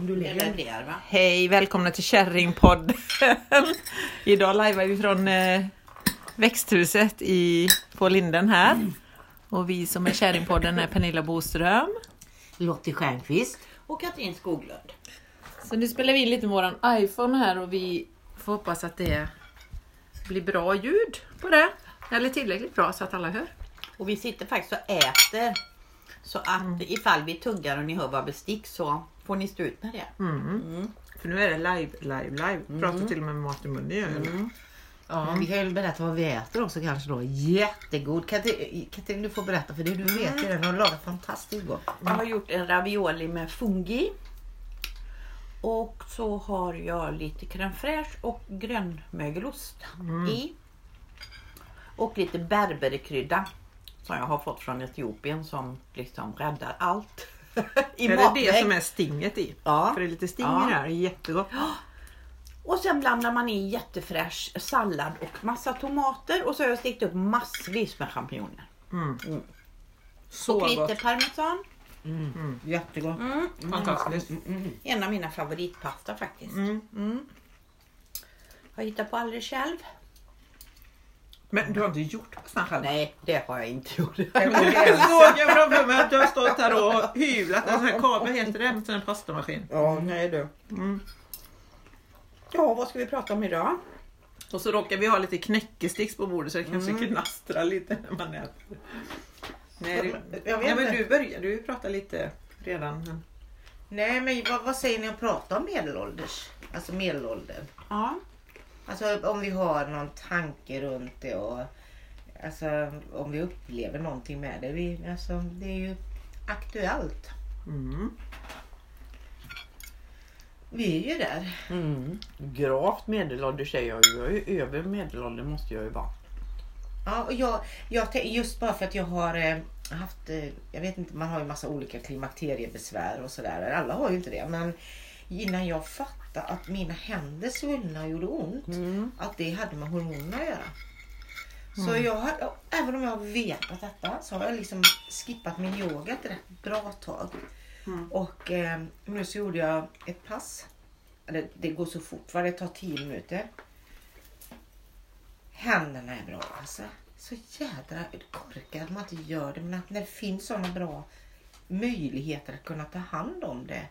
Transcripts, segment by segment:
Om du lägger. blir va? Hej, välkomna till Kärringpodden. Idag lajvar vi från eh, växthuset i, på Linden här. Och vi som är Kärringpodden är Pernilla Boström. Lottie Stjernqvist. Och Katrin Skoglund. Så nu spelar vi in lite med våran iPhone här och vi får hoppas att det blir bra ljud på det. Eller tillräckligt bra så att alla hör. Och vi sitter faktiskt och äter. Så att ifall vi tuggar och ni hör våra bestick så får ni stå ut med det. Mm. För nu är det live, live, live. Pratar till och med med mat i munnen gör jag. Ja, Vi kan ju berätta vad vi äter också kanske då. Jättegod. Katrin, Katrin du får berätta för det du vet ju den har lagat fantastiskt gott. Jag har gjort en ravioli med fungi. Och så har jag lite crème fraîche och grönmögelost i. Och lite berberkrydda som jag har fått från Etiopien som liksom räddar allt. I Är det matväg. det som är stinget i? Ja. För det är lite sting Ja. i det här, jättegott. Och sen blandar man i jättefräsch sallad och massa tomater och så har jag stekt upp massvis med champinjoner. Så och lite gott. parmesan. Jättegott. Mm. Fantastiskt. En av mina favoritpasta faktiskt. Mm. Mm. Har hittat på alldeles själv. Men du har inte gjort pastan själv? Nej, det har jag inte gjort. Jag såg jag framför mig att du har stått här och hyvlat en sån här kabel, vad heter det? En sån här pastamaskin. Ja, nej du. Mm. Ja, vad ska vi prata om idag? Och så råkar vi ha lite knäckesticks på bordet så det kanske knastrar lite när man äter. Nej, det, Jag vet nej men du började ju prata lite redan. Nej men vad, vad säger ni om att prata om medelålders? Alltså medelåldern. Ja, Alltså om vi har någon tanke runt det och alltså, om vi upplever någonting med det. Vi, alltså, det är ju aktuellt. Mm. Vi är ju där. mm. gravt medelålders är jag ju. Jag är ju över medelåldern måste jag ju vara. Ja, och jag, jag, just bara för att jag har eh, haft, eh, jag vet inte, man har ju massa olika klimakteriebesvär och sådär. Alla har ju inte det. Men innan jag fattade att mina händer svullnade och gjorde ont. Mm. Att det hade med hormonerna att göra. Så jag har, även om jag har vetat detta så har jag liksom skippat min yoga ett rätt bra tag. Och eh, nu så gjorde jag ett pass. Det, det går så fort, va? det tar 10 minuter. Händerna är bra alltså. Så jädra korkad att man inte gör det. Men att när det finns sådana bra möjligheter att kunna ta hand om det.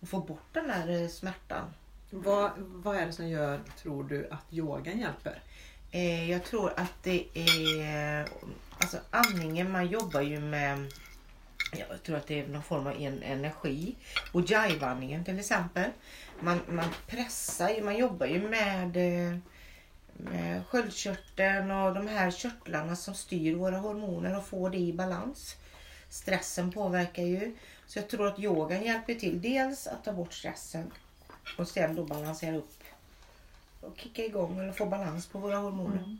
Och få bort den där eh, smärtan. Vad, vad är det som gör, tror du, att yogan hjälper? Eh, jag tror att det är alltså andningen, man jobbar ju med jag tror att det är någon form av en energi. Och jive-andningen till exempel. Man, man pressar ju, man jobbar ju med, eh, med sköldkörteln och de här körtlarna som styr våra hormoner och får det i balans. Stressen påverkar ju. Så jag tror att yogan hjälper till. Dels att ta bort stressen och sen då balansera upp och kicka igång eller få balans på våra hormoner.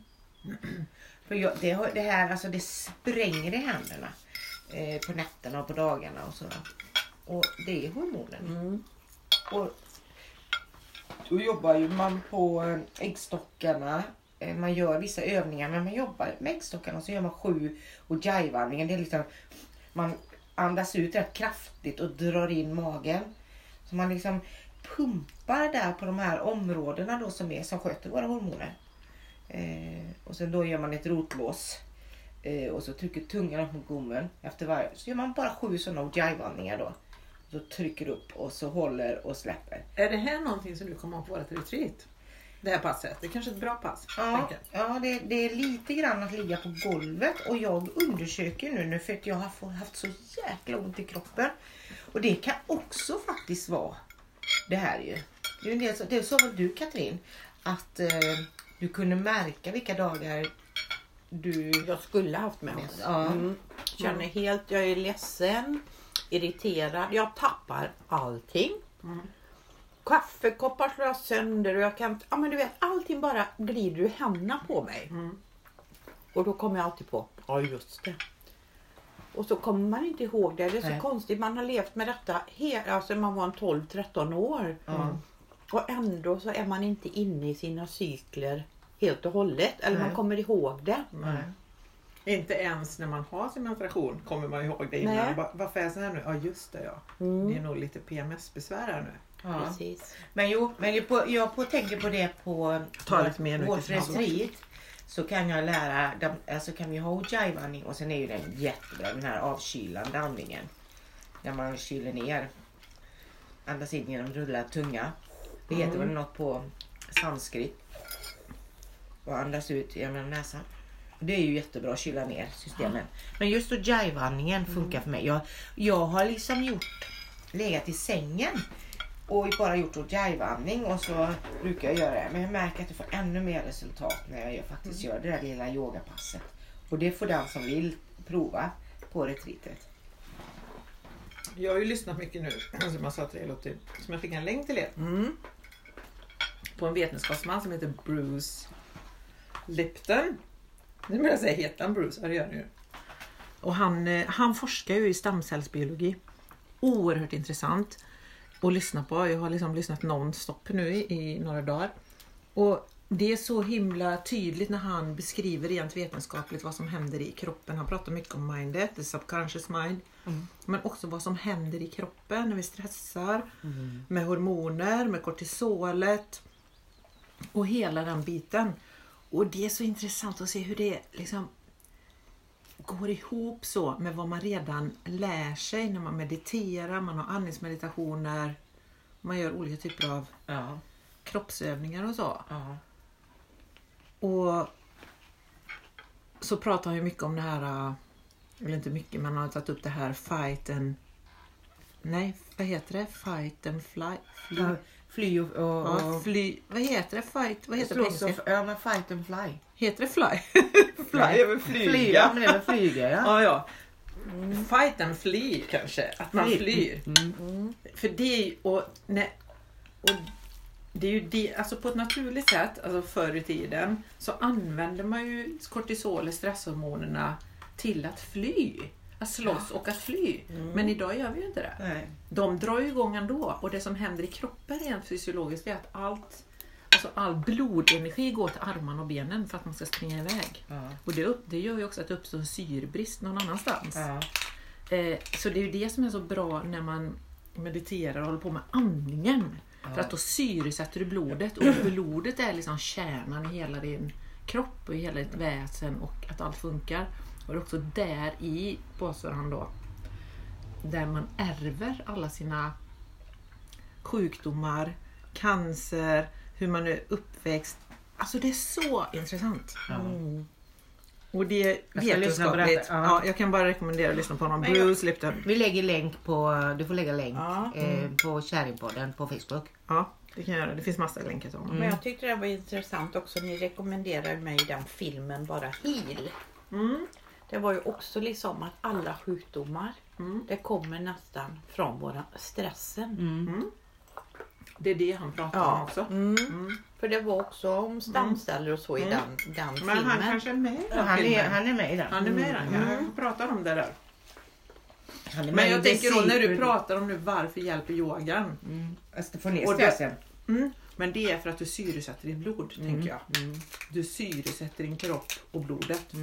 För jag, det, det här alltså det spränger i händerna eh, på nätterna och på dagarna och sådär. Och det är hormonen. Mm. Och då jobbar ju man på eh, äggstockarna. Eh, Man gör vissa övningar men man jobbar med äggstockarna så gör man sju och jive-andningen. Det är liksom, man andas ut rätt kraftigt och drar in magen. Så man liksom pumpar där på de här områdena då som är som sköter våra hormoner. Eh, och sen då gör man ett rotlås. Eh, och så trycker tungan upp mot gommen efter varje. Så gör man bara sju sådana jive-andningar då. Så trycker upp och så håller och släpper. Är det här någonting som du kommer ha på vårt retreat? Det här passet? Det är kanske är ett bra pass? Ja, ja det, det är lite grann att ligga på golvet och jag undersöker nu, nu för att jag har haft så jäkla ont i kroppen. Och det kan också faktiskt vara det här ju. Det, är en del, så- det sa väl du Katrin att eh, du kunde märka vilka dagar du... Jag skulle haft med oss. Ja. Mm. Känner helt, jag är ledsen, irriterad, jag tappar allting. Kaffekoppar slår jag sönder och jag kan, ja men du vet allting bara glider ur händerna på mig. Och då kommer jag alltid på, ja just det. Och så kommer man inte ihåg det. Det är så Nej. konstigt, man har levt med detta hela, alltså man var en 12-13 år. Ja. Och ändå så är man inte inne i sina cykler helt och hållet. Eller Nej. man kommer ihåg det. Nej. Inte ens när man har sin menstruation kommer man ihåg det innan. Nej. Va- Varför är jag så här nu? Ja just det ja. Mm. Det är nog lite PMS-besvär här nu. Ja. Precis. Men jo, men jag, på, jag på, tänker på det på vårt retreat. Så kan jag lära, dem, alltså kan vi ha ojai-andning och sen är ju den jättebra den här avkylande andningen. Där man kyler ner. Andas in genom rullad tunga. Det heter Mm. väl något på sanskrit. Och andas ut genom näsan. Det är ju jättebra att kyla ner systemen. Men just ojai-andningen funkar för mig. Jag, jag har liksom gjort, legat i sängen och bara gjort ojai-andning och så brukar jag göra det. Men jag märker att jag får ännu mer resultat när jag faktiskt gör det där lilla yogapasset. Och det får den som vill prova på retreatet. Jag har ju lyssnat mycket nu, som jag sa till er Lottie, som jag fick en länk till er. Mm. På en vetenskapsman som heter Bruce Lipton. Nu vill jag säga, heter han Bruce? Ja det gör han ju. Och han, eh, han forskar ju i stamcellsbiologi. Oerhört intressant att lyssna på. Jag har liksom lyssnat nonstop nu i, i några dagar. Och det är så himla tydligt när han beskriver rent vetenskapligt vad som händer i kroppen. Han pratar mycket om mindet, the subconscious mind. Men också vad som händer i kroppen när vi stressar. Med hormoner, med kortisolet. Och hela den biten. Och det är så intressant att se hur det liksom går ihop så med vad man redan lär sig när man mediterar, man har andningsmeditationer, man gör olika typer av Ja, kroppsövningar och så. ja. Och så pratar han ju mycket om det här, eller inte mycket, men han har tagit upp det här fight and... Nej, vad heter det? Fight and fly? fly. Ja, Fly och... och, Ja, fly. Vad heter det? Fight? Vad heter det på engelska? ja, men fight and fly. Heter det fly? fly är väl flyga? Flyga, men det är väl flyga ja. Ja, ja. Fight and flee kanske, att man Fly. flyr. Mm. För det är ju, och, nej, och det är ju det, alltså på ett naturligt sätt, alltså förr i tiden, så använder man ju kortisol, stresshormonerna, till att fly. Att slåss och att fly. Men idag gör vi ju inte det. Nej. De drar ju igång ändå och det som händer i kroppen rent fysiologiskt är att allt, alltså all blodenergi går till armarna och benen för att man ska springa iväg. Ja. Och det, upp, det gör ju också att det uppstår en syrebrist någon annanstans. Ja. Eh, så det är ju det som är så bra när man mediterar och håller på med andningen. För Ja. att då syresätter du blodet och blodet är liksom kärnan i hela din kropp och i hela ditt väsen och att allt funkar. Och det är också där i, påstår han då, där man ärver alla sina sjukdomar, cancer, hur man är uppväxt. Alltså det är så intressant. Mm. Och det vetenskapligt. ja. Ja, jag kan bara rekommendera att lyssna på honom. Bruce Lipton. Vi lägger länk på, du får lägga länk Ja. eh, på Kärringpodden på Facebook. Ja, det kan jag göra. Det finns massa länkar till honom. Men jag tyckte det var intressant också. Ni rekommenderade mig den filmen Bara Heal. Mm. Det var ju också liksom att alla sjukdomar, Mm. det kommer nästan från våra stressen. Det är det han pratar om Ja. också. Mm. Mm. För det var också om stamceller och så i Mm. den, den Men filmen. han kanske är med i Ja, den han, är, filmen. han är med i den. Han är med i den, ja. Mm. Han pratar om det där. Han är med Men jag tänker då när du pratar om nu varför hjälper yogan? Mm. Alltså få ner stressen. Men det är för att du syresätter ditt blod, tänker jag. Mm. Du syresätter din kropp och blodet.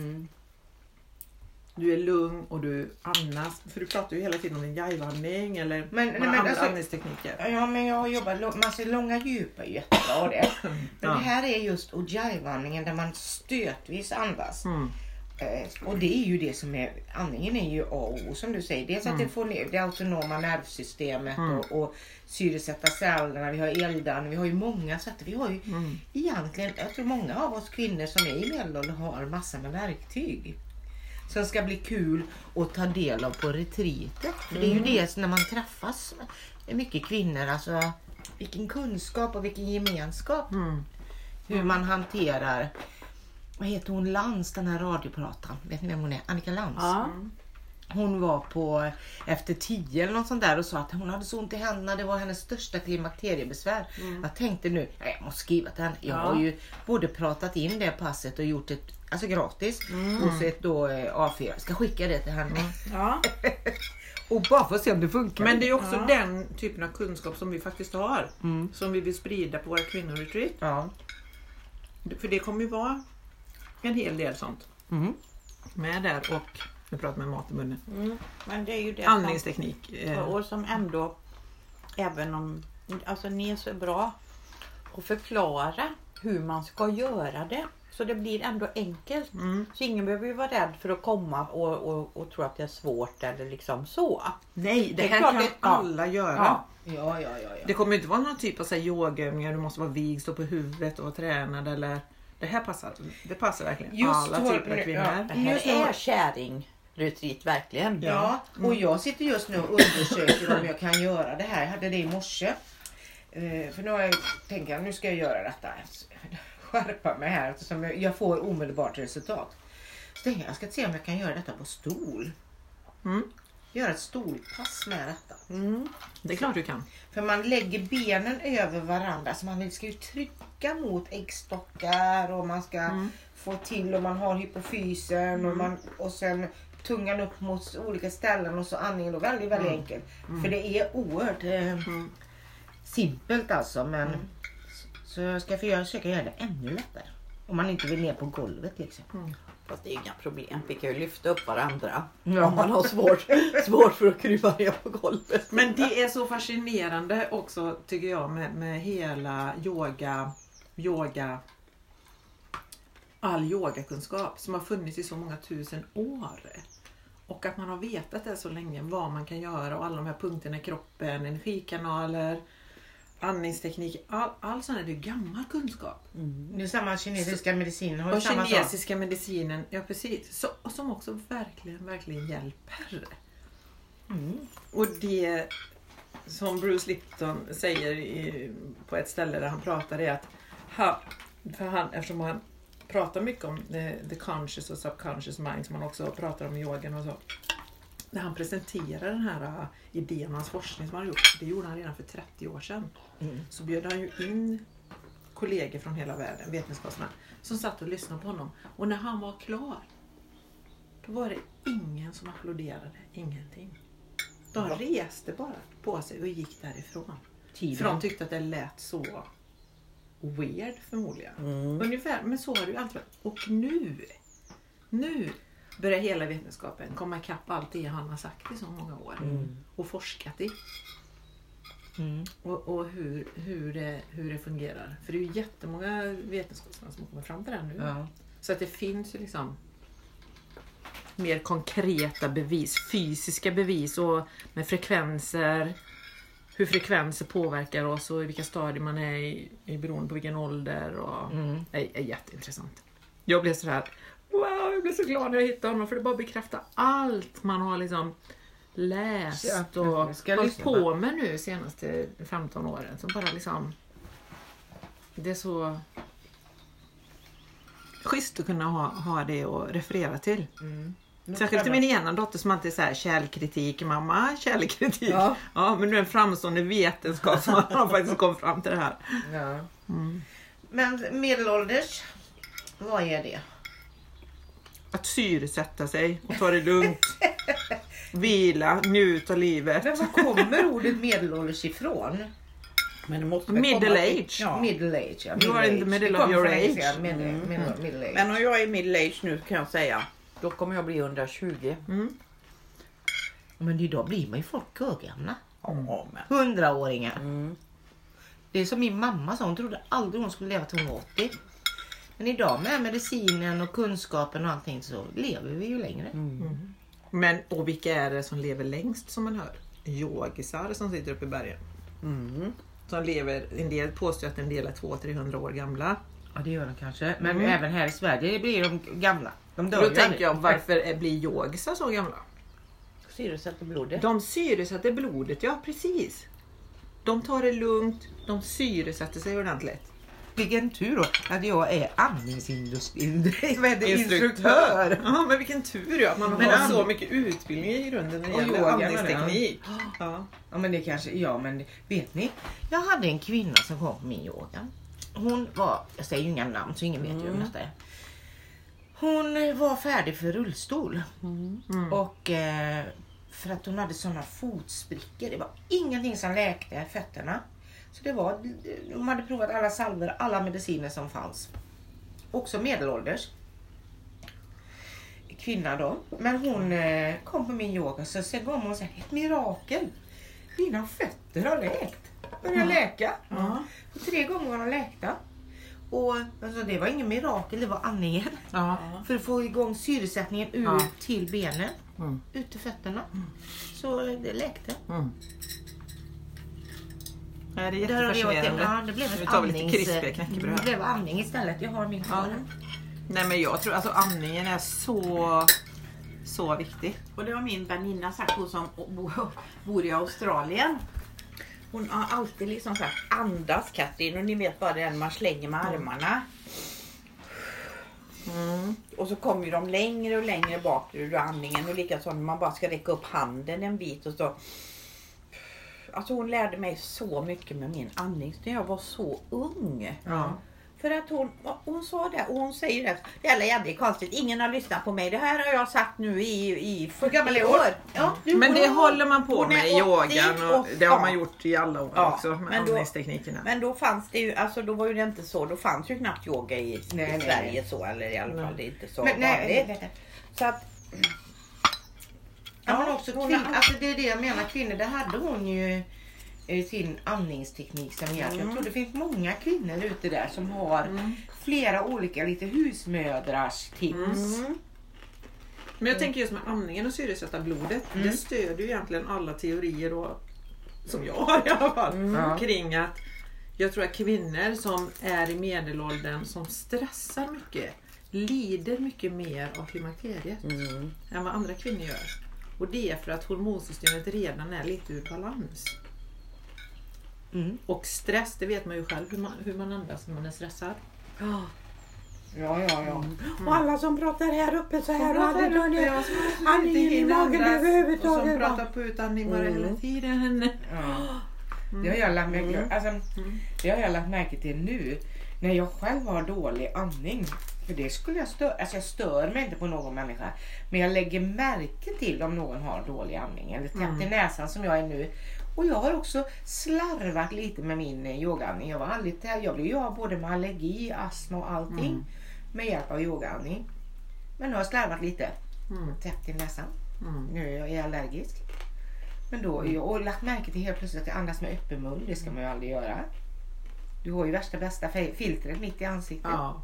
Mm. Du är lugn och du andas. För du pratar ju hela tiden om din jajvandning eller Men- nej, men andra alltså- andningstekniker. Ja men jag har jobbat, ser långa djup är jättebra och det. Men Ja. det här är just ojai-vandringen där man stötvis andas. Mm. Eh, och det är ju det som är, andningen är ju A och O som du säger. Dels att det får ner det autonoma nervsystemet Mm. och, och syresätta cellerna. Vi har eldan, vi har ju många sätt. Vi har ju Mm. egentligen, jag tror många av oss kvinnor som är i medelåldern har massor med verktyg. Som ska bli kul att ta del av på retreatet. För det är ju det som när man träffas mycket kvinnor, alltså vilken kunskap och vilken gemenskap. Mm. Hur man hanterar, vad heter hon, Lantz, den här radiopratan. Vet ni vem hon är? Annika Lantz. Ja. Hon var på efter tio eller något sånt där och sa att hon hade så ont i händerna. Det var hennes största klimakteriebesvär. Jag tänkte nu, ja, jag måste skriva till henne. Jag Ja. har ju både pratat in det passet och gjort ett, alltså gratis. Och så ett då eh, A4. Jag ska skicka det till henne. Ja. Och bara för att se om det funkar. Men det är också Ja. den typen av kunskap som vi faktiskt har. Mm. Som vi vill sprida på våra kvinnoretreat. Ja. För det kommer ju vara en hel del sånt. Mm. med där och nu pratar med mat i munnen. Mm. Men det är ju det som, Andningsteknik. eh, och som ändå, även om alltså, ni är så bra att förklara hur man ska göra det. Så det blir ändå enkelt. Mm. Så ingen behöver ju vara rädd för att komma och, och, och tro att det är svårt eller liksom så. Nej, det, Det är här klart kan det- ja. alla göra. Ja. Ja, ja, ja. ja. Det kommer inte vara någon typ av så här yogaövningar, du måste vara vig, stå på huvudet och vara tränad eller det här passar, det passar verkligen Just alla typer av ja. kvinnor. Det här är käringretreat verkligen. Ja, och jag sitter just nu och undersöker om jag kan göra det här. Jag hade det i morse. Eh, För nu har jag tänkt att nu ska jag göra detta. Skärpa mig här eftersom jag- jag får omedelbart resultat. Så tänkte jag, jag ska se om jag kan göra detta på stol. Mm. Göra ett stolpass med detta. Mm. Det är klart du kan. För man lägger benen över varandra så man ska ju trycka mot äggstockar och man ska Mm. få till och man har hypofysen och, man, och sen tungan upp mot olika ställen och så andningen då väldigt väldigt Mm. enkel. För det är oerhört eh, simpelt alltså men Mm. Så jag ska försöka göra det ännu lättare. Om man inte vill ner på golvet liksom. Fast det är inga problem. Vi kan ju lyfta upp varandra. Ja. Om man har svårt, svårt för att krypa ner på golvet. Men det är så fascinerande också tycker jag med, med hela yoga, yoga, all yogakunskap som har funnits i så många tusen år. Och att man har vetat det så länge, vad man kan göra och alla de här punkterna i kroppen, energikanaler, andningsteknik, all, all sån här, det är gammal kunskap. Det är samma kinesiska medicin. Har ju Och samma sak. kinesiska medicinen, ja precis, så, och som också verkligen, verkligen hjälper. Mm. Och det som Bruce Lipton säger i, på ett ställe där han pratar är att han, för han, eftersom han pratar mycket om the, the conscious och subconscious mind som han också pratar om i yogan och så. När han presenterar den här uh, idén och hans forskning som han gjort, det gjorde han redan för 30 år sedan. Mm. Så bjöd han ju in kollegor från hela världen, vetenskapsmän, som satt och lyssnade på honom. Och när han var klar, då var det ingen som applåderade, ingenting. De reste bara på sig och gick därifrån. För de Tiden. tyckte att det lät så weird förmodligen. Mm. Ungefär, men så har det ju alltid varit. Och nu, nu börjar hela vetenskapen komma ikapp allt det han har sagt i så många år. Och forskat i. Mm. Och, och hur, hur, det, hur det fungerar. För det är ju jättemånga vetenskapsmän som kommer fram till det här nu. Ja. Så att det finns ju liksom mer konkreta bevis, fysiska bevis och med frekvenser. Hur frekvenser påverkar oss och i vilka stadier man är i, i beroende på vilken ålder. Och, Mm. det är jätteintressant. Jag blev så här, wow, jag blev så glad när jag hittade honom för det bara bekräftar allt man har liksom läst och hållit på med nu senaste 15 åren. Så bara liksom, det är så schysst att kunna ha, ha det att referera till. Mm. Särskilt till min ena dotter som alltid säger källkritik, mamma källkritik. Ja. Ja. men nu är en framstående vetenskapsman har faktiskt kommit fram till det här. Ja. Mm. Men medelålders, vad är det? Att syresätta sig och ta det lugnt. Vila, njuta av livet. Men var kommer ordet medelålders ifrån? Men det måste Middle age. Ja. Middle age. Ja, You are in the age. middle of your age. Middle, Mm. middle, middle age. Men om jag är middle age nu kan jag säga, då kommer jag bli 120. Mm. Men idag blir man ju folk gamla. Ja, men. Hundraåringar. Mm. Det är som min mamma sa, hon trodde aldrig hon skulle leva till hon var 80. Men idag med medicinen och kunskapen och allting så lever vi ju längre. Mm. Men och vilka är det som lever längst som man hör? Yogisar som sitter uppe i bergen. Mm. Som lever, en del påstår att en del är 200-300 år gamla. Ja det gör de kanske. Men Mm. även här i Sverige blir de gamla. De dör Då ju tänker aldrig. jag, varför blir yogisar så gamla? Syresätter blodet. De syresätter blodet, ja precis. De tar det lugnt, de syresätter sig ordentligt. Vilken tur att jag är andningsinstruktör. Ja, men vilken tur ja, att man Men har and- så mycket utbildning i grunden när det gäller andningsteknik. Ja. Ja men det kanske, ja men vet ni? Jag hade en kvinna som kom på min yoga. Hon var, jag säger ju inga namn så ingen vet ju vem detta är. Hon var färdig för rullstol. Mm. Och eh, för att hon hade sådana fotsprickor. Det var ingenting som läkte fötterna. Så det var, de hade provat alla salver, alla mediciner som fanns. Också medelålders. kvinna då. Men hon eh, kom på min yoga så sen gav hon så här, ett mirakel. Dina fötter har läkt. Började läka. Ja. Tre gånger var de läkta. Och alltså, det var ingen mirakel, det var andningen. Ja. För att få igång syresättningen ut Ja. till benen. Mm. Ut till fötterna. Så eh, det läkte. Mm. Nej, det är jättefascinerande. Ja, det blev ett andnings... knäckebröd. Det blev andning istället. Jag har min kvar. Nej men jag tror alltså andningen är så, så viktig. Och det har min väninna sagt, hon som bo- bor i Australien. Hon har alltid liksom sagt andas Katrin och ni vet bara det när man slänger med armarna. Mm. Och så kommer de längre och längre bak ur andningen och likaså när man bara ska räcka upp handen en bit och så. Alltså hon lärde mig så mycket med min andning när jag var så ung. Ja. För att hon, hon sa det och hon säger det. Det är jävligt konstigt. Ingen har lyssnat på mig. Det här har jag sagt nu i, i 40 gammal är år. Ja, Men det hon- håller man på med i yogan 80, och det har man gjort i alla år Ja, också med men då- andningsteknikerna. Men då fanns det ju, alltså då var ju det inte så. Då fanns ju knappt yoga i, Nej, i nej, Sverige nej. så. Eller i alla fall det är inte så Men vanligt. Så att, Ja, men också hon kvin- har- alltså det är det jag menar, kvinnor, det hade hon ju eh, sin andningsteknik som hjälp. Mm. Jag tror det finns många kvinnor ute där som har flera olika lite husmödrars tips. mm, Men jag tänker just med andningen och syresätta blodet. Mm. Det stödjer ju egentligen alla teorier och, som jag har i alla fall. Ja. Kring att jag tror att kvinnor som är i medelåldern som stressar mycket lider mycket mer av klimakteriet mm, än vad andra kvinnor gör. Och det är för att hormonsystemet redan är lite ur balans. Mm. Och stress, det vet man ju själv hur man, hur man andas när man är stressad. ja. Ja, ja, ja. Och alla som pratar här uppe så här och aldrig drar uppe, ner andningen i magen andas överhuvudtaget. Och som pratar på utandning bara Mm. hela tiden. ja. Det har jag lagt märke Mm. alltså, det har jag lagt märke till nu när jag själv har dålig andning. För det skulle jag störa, alltså jag stör mig inte på någon människa. Men jag lägger märke till om någon har dålig andning eller täppt i näsan som jag är nu. Och jag har också slarvat lite med min eh, yogaandning. Jag var aldrig, jag blev ju av både med allergi, astma och allting med hjälp av yogaandning. Men nu har jag slarvat lite. Mm. Täppt i näsan. Mm. Nu är jag allergisk. Men då, och lagt märke till helt plötsligt att jag andas med öppen mun. Det ska man ju aldrig göra. Du har ju värsta bästa filtret mitt i ansiktet. Ja.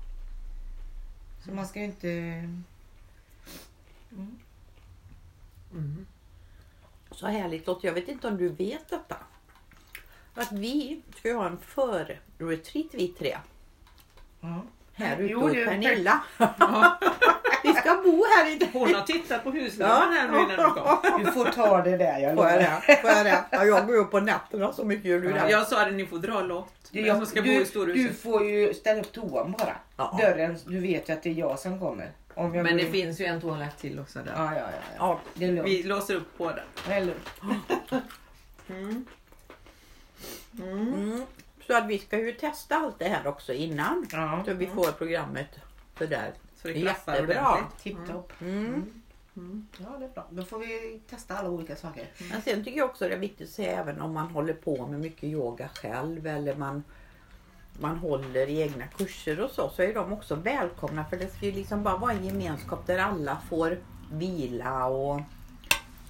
Så man ska ju inte... Mm. Så härligt Lotta, jag vet inte om du vet detta. Att vi ska ju ha en för-retreat vi tre. Ja. Här ute Jo, hos Pernilla. vi ska bo här i Hon har tittat på huslådan här nu innan du kom. Du får ta det där. Jag Får jag det? Får jag det? Ja, jag går upp på nätterna så mycket gör du det. Jag sa det, ni får dra lott. Du, som ska bo du, i du får ju ställa upp toan bara. Ja. Dörren, du vet ju att det är jag som kommer. Om jag Men det in- finns ju en toalett till också där. Ja, ja, ja. ja. Ja. Vi låser upp båda. Det är lugnt. Mm. mm. Så att vi ska ju testa allt det här också innan. Ja. Så vi får programmet så där. Så det klaffar Jättebra. ordentligt. Tipptopp. Mm. Ja, det är bra. Då får vi testa alla olika saker. Men sen tycker jag också det är viktigt att säga även om man håller på med mycket yoga själv eller man, man håller i egna kurser och så, så är de också välkomna för det ska ju liksom bara vara en gemenskap där alla får vila och...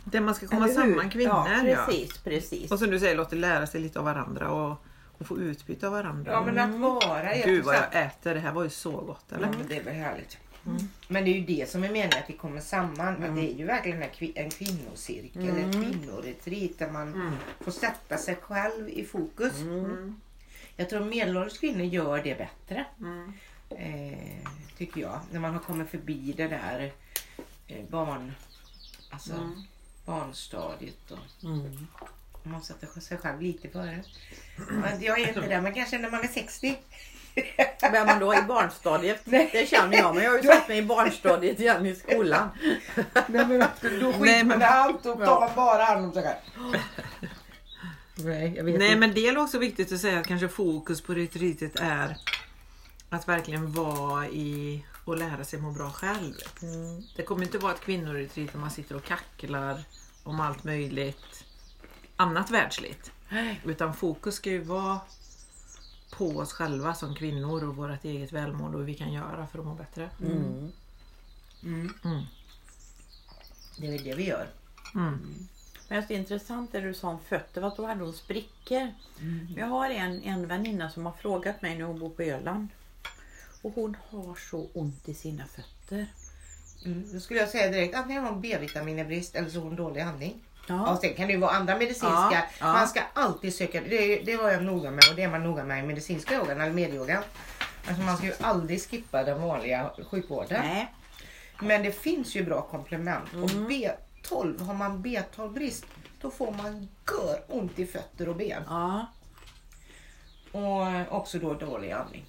Där man ska komma samman kvinnor. Ja, Ja, precis, precis. Och som du säger Lotte, lära sig lite av varandra och, och få utbyte av varandra. Ja, men att vara i Gud vad ett jag äter, det här var ju så gott eller? Ja, men det är väl härligt. Men det är ju det som är meningen att vi kommer samman. Att det är ju verkligen en, kvi- en kvinnocirkel, ett kvinnoretreat där man får sätta sig själv i fokus. Mm. Jag tror medelålders kvinnor gör det bättre. Mm. Eh, tycker jag. När man har kommit förbi det där eh, barn, alltså, barnstadiet. Och, Mm. Man sätter sig själv lite före. Men Jag är inte där, men kanske när man är 60. Men man då i barnstadiet, Nej. det känner jag. Men jag har ju satt mig i barnstadiet igen i skolan. Nej, men då skiter Nej, man allt och tar man bara hand om sig själv. Nej, jag vet Nej inte. men det är också viktigt att säga att kanske fokus på retreatet är att verkligen vara i och lära sig må bra själv. Det kommer inte vara ett kvinnoretreat där man sitter och kacklar om allt möjligt annat världsligt. Utan fokus ska ju vara på oss själva som kvinnor och vårt eget välmående och hur vi kan göra för att må bättre. Mm. Mm. Mm. Det är väl det vi gör. Mm. Men det är intressant det du sa om fötter, vad då hade hon sprickor. Jag har en, en väninna som har frågat mig när hon bor på Öland. Och hon har så ont i sina fötter. Mm. Då skulle jag säga direkt antingen har hon B-vitaminbrist eller så har hon dålig andning. Ja. Och sen kan det ju vara andra medicinska. Ja, ja. Man ska alltid söka, det, det var jag noga med och det är man noga med i medicinska yogan eller medyogan. Alltså man ska ju aldrig skippa den vanliga sjukvården. Nej. Men det finns ju bra komplement. Och B12, har man B12-brist då får man gör ont i fötter och ben. Ja. Och också då dålig andning.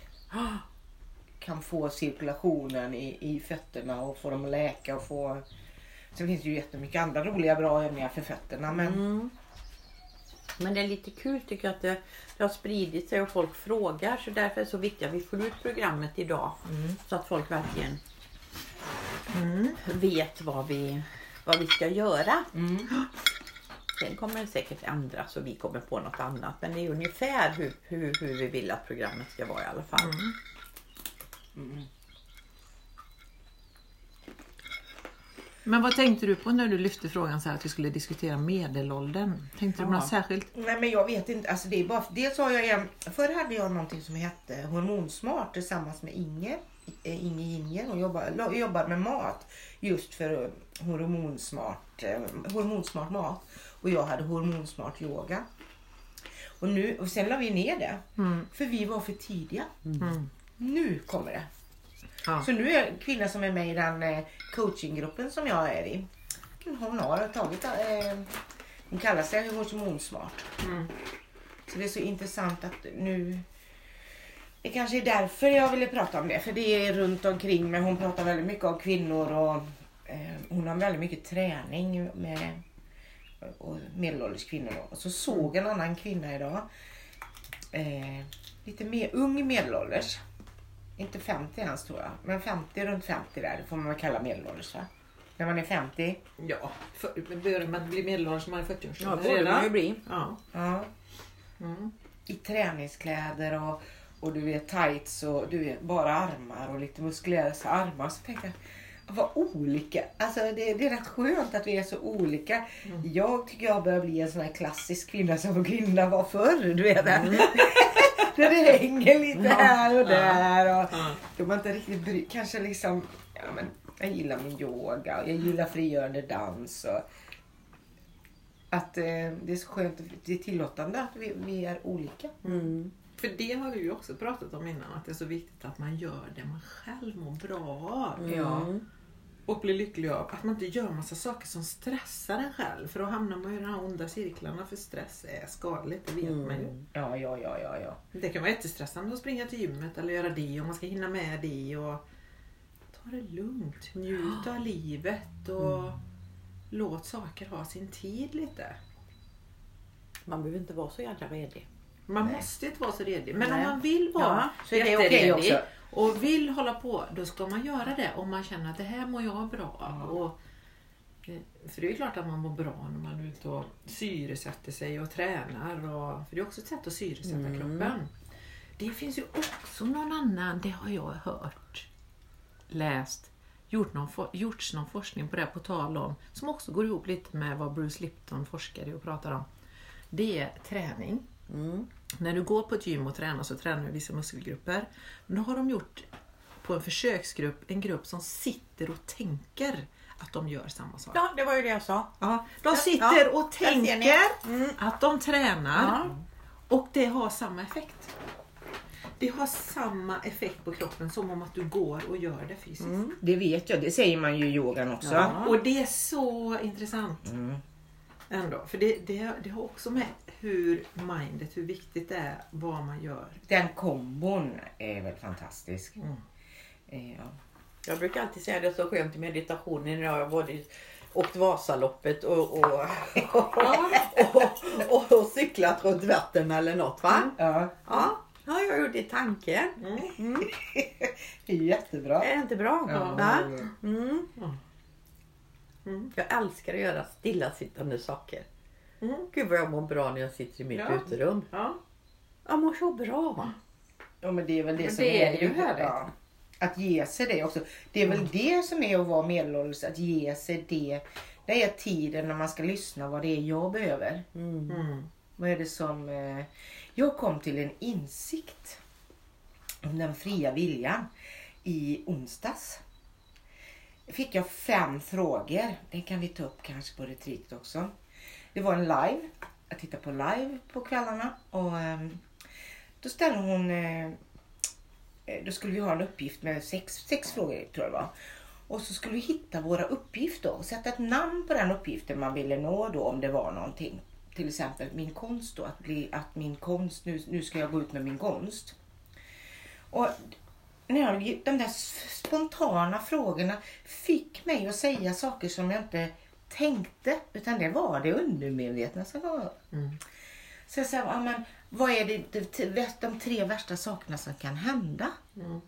Kan få cirkulationen i, i fötterna och få dem att läka och få... Sen finns det ju jättemycket andra roliga bra övningar för fötterna men Mm. Men det är lite kul tycker jag att det, det har spridit sig och folk frågar. Så därför är det så viktigt att vi får ut programmet idag. Så att folk verkligen vet vad vi, vad vi ska göra. Sen kommer det säkert ändras och vi kommer på något annat. Men det är ungefär hur, hur, hur vi vill att programmet ska vara i alla fall. Men vad tänkte du på när du lyfte frågan så här att vi skulle diskutera medelåldern? Tänkte du på Ja. något särskilt? Nej men jag vet inte. Alltså det är bara, dels har jag en, förr hade jag någonting som hette Hormonsmart tillsammans med Inger. eh, Inge Inger. Hon jobbar, jobbar med mat just för eh, hormonsmart, eh, hormonsmart mat. Och jag hade hormonsmart yoga. Och, nu, och sen la vi ner det. För vi var för tidiga. Mm. Nu kommer det. Ja. Så nu är en kvinna som är med i den eh, coachinggruppen som jag är i. Hon har tagit, eh, hon kallar sig hormonsmart. Mm. Så det är så intressant att nu det kanske är därför jag ville prata om det. För det är runt omkring mig. Hon pratar väldigt mycket om kvinnor och eh, hon har väldigt mycket träning med och medelålders kvinnor. Då. Och så såg en annan kvinna idag. Eh, lite mer ung medelålders. Inte 50 ens tror jag. Men 50, runt 50 där. Det får man väl kalla medelålders va? När man är 50. Ja, för, börjar man bli medelålders när man är 40 år Ja, det borde man ju bli. Ja. Ja. Mm. i träningskläder och, och du vet tights och du vet bara armar och lite muskulösa armar. Så tänkte jag, vad olika. Alltså det, det är rätt skönt att vi är så olika. Jag tycker jag börjar bli en sån här klassisk kvinna som kvinna var förr. Du vet. Där det hänger lite här och där. Och då man inte riktigt bry, kanske liksom, ja men jag gillar min yoga och jag gillar frigörande dans. Och, att eh, det är så skönt, det är tillåtande att vi, vi är olika. Mm. För det har vi ju också pratat om innan, att det är så viktigt att man gör det man själv mår bra av. Ja. Mm. Och blir lycklig av. Att man inte gör massa saker som stressar en själv. För då hamnar man ju i de här onda cirklarna. För stress är skadligt, det vet Mm. man ju. Ja, ja, ja, ja, ja. Det kan vara jättestressande att springa till gymmet eller göra det och man ska hinna med det. Och ta det lugnt, njut av livet och låt saker ha sin tid lite. Man behöver inte vara så jävla redig. Man Nej. måste inte vara så redig. Men Nej. om man vill vara Ja, så är det jätteredig också. och vill hålla på, då ska man göra det om man känner att det här mår jag bra av. Och, eh, för det är klart att man mår bra när man är ute och syresätter sig och tränar. Och, för det är också ett sätt att syresätta Mm. kroppen. Det finns ju också någon annan, det har jag hört, läst, gjort någon, gjorts någon forskning på det på tal om, som också går ihop lite med vad Bruce Lipton forskar i och pratar om. Det är träning. Mm. När du går på ett gym och tränar så tränar du vissa muskelgrupper. Men då har de gjort på en försöksgrupp en grupp som sitter och tänker att de gör samma sak. Ja, det var ju det jag sa. Ja, de sitter ja, och tänker Mm. att de tränar Ja. och det har samma effekt. Det har samma effekt på kroppen som om att du går och gör det fysiskt. Mm. Det vet jag, det säger man ju i yogan också. Ja. Och det är så intressant Mm. Ändå. För det, det, det har också med hur mindet, hur viktigt det är vad man gör. Den kombon är väl fantastisk. Mm. Eh, Ja. Jag brukar alltid säga det är så skönt i meditationen när jag både åkt Vasaloppet och, och, och, och, och, cyklat runt Vättern eller något va? Ja, Ja, det har jag gjort i tanken. Mm. det ju jättebra. Är det inte bra? Ja. Va? Mm. Mm. Jag älskar att göra stillasittande saker. Mm. Gud vad jag mår bra när jag sitter i mitt Ja. uterum. Ja. Jag mår så bra. Ja, men det är väl det Men som det är, är ju härligt. Ja. Att ge sig det också. Det är väl det som är att vara medelålders, att ge sig det Det är tiden när man ska lyssna vad det är jag behöver. Mm. Vad är det som... Eh, jag kom till en insikt om den fria viljan i onsdags. Fick jag fem frågor. Det kan vi ta upp kanske på retreatet också. Det var en live. Jag tittar på live på kvällarna och ehm, då ställde hon... Eh, eh, då skulle vi ha en uppgift med sex, sex frågor tror jag det var. Och så skulle vi hitta våra uppgifter och sätta ett namn på den uppgiften man ville nå då om det var någonting. Till exempel min konst då, att, bli, att min konst, nu, nu ska jag gå ut med min konst. Och när de där spontana frågorna fick mig att säga saker som jag inte tänkte utan det var det undermedvetna som var. Mm. Så jag sa, ja, men, vad är det, de, de tre värsta sakerna som kan hända? Mm.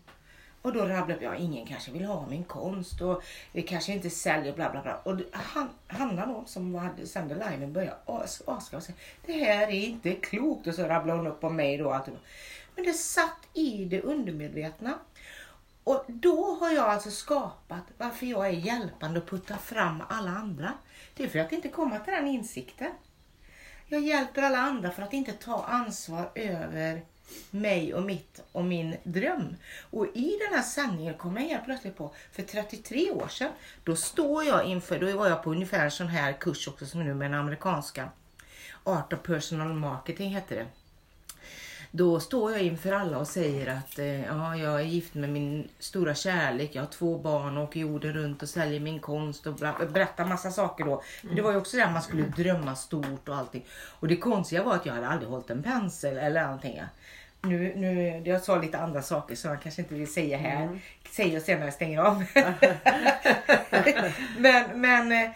Och då rabblade jag, ingen kanske vill ha min konst och vi kanske inte säljer bla bla bla. Och han, Hanna då som hade sände liven började aska och säga, det här är inte klokt. Och så rabblade hon upp om mig då. Allt. Men det satt i det undermedvetna. Och då har jag alltså skapat varför jag är hjälpande och puttar fram alla andra. Det är för att inte komma till den insikten. Jag hjälper alla andra för att inte ta ansvar över mig och mitt och min dröm. Och i den här sändningen kom jag helt plötsligt på, för 33 år sedan, då står jag inför, då var jag på ungefär en sån här kurs också som nu med den amerikanska. Art of Personal Marketing heter det. Då står jag inför alla och säger att eh, ja, jag är gift med min stora kärlek, jag har två barn och åker jorden runt och säljer min konst och bla, berättar massa saker då. Men det var ju också där man skulle drömma stort och allting. Och det konstiga var att jag hade aldrig hållit en pensel eller någonting. Nu, nu, jag sa lite andra saker som jag kanske inte vill säga här. Mm. Säger jag sen när jag stänger av. men, men eh,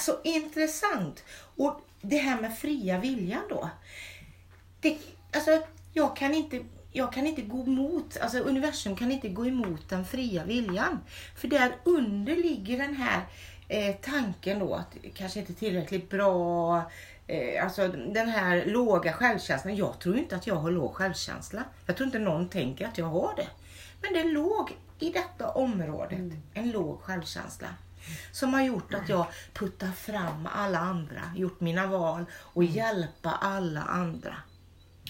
så intressant. Och det här med fria viljan då. Det, alltså, jag kan inte jag kan inte gå emot, alltså universum kan inte gå emot den fria viljan. För där under ligger den här eh, tanken då att kanske inte tillräckligt bra, eh, alltså den här låga självkänslan. Jag tror inte att jag har låg självkänsla. Jag tror inte någon tänker att jag har det. Men det är låg i detta området, mm. en låg självkänsla. Som har gjort att jag puttar fram alla andra, gjort mina val och mm. hjälpa alla andra.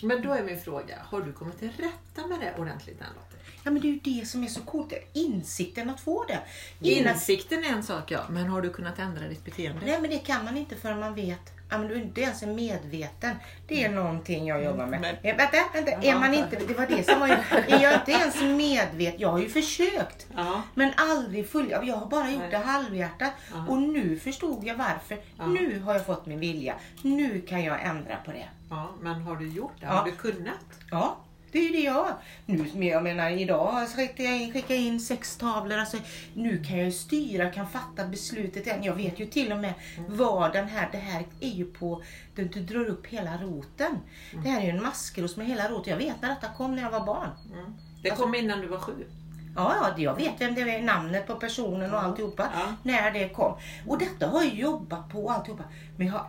Men då är min fråga, har du kommit till rätta med det ordentligt än Lotte? Ja men det är ju det som är så coolt, insikten att få det. Innan... Insikten är en sak ja, men har du kunnat ändra ditt beteende? Nej men det kan man inte förrän man vet Ja, men du är inte ens medveten. Det är mm. någonting jag jobbar med. Men, ja, vänta, vänta. Är man inte, det var det som var Är jag inte ens medveten? Jag har ju försökt. Ja. Men aldrig full. Jag har bara gjort Nej. det halvhjärtat. Ja. Och nu förstod jag varför. Nu har jag fått min vilja. Nu kan jag ändra på det. Ja, men har du gjort det? Har du kunnat? Ja. Det är ju det jag nu, Jag menar idag skickar jag in, skickar in sex tavlor. Alltså, nu kan jag ju styra, kan fatta beslutet än. Jag vet ju till och med mm. vad den här, det här är ju på, du, du drar upp hela roten. Mm. Det här är ju en maskros med hela roten. Jag vet när detta kom när jag var barn. Mm. Det kom alltså, innan du var sju? Ja, ja, jag vet vem det är, namnet på personen och ja. alltihopa. Ja. När det kom. Och detta har jag jobbat på alltihopa. Men jag har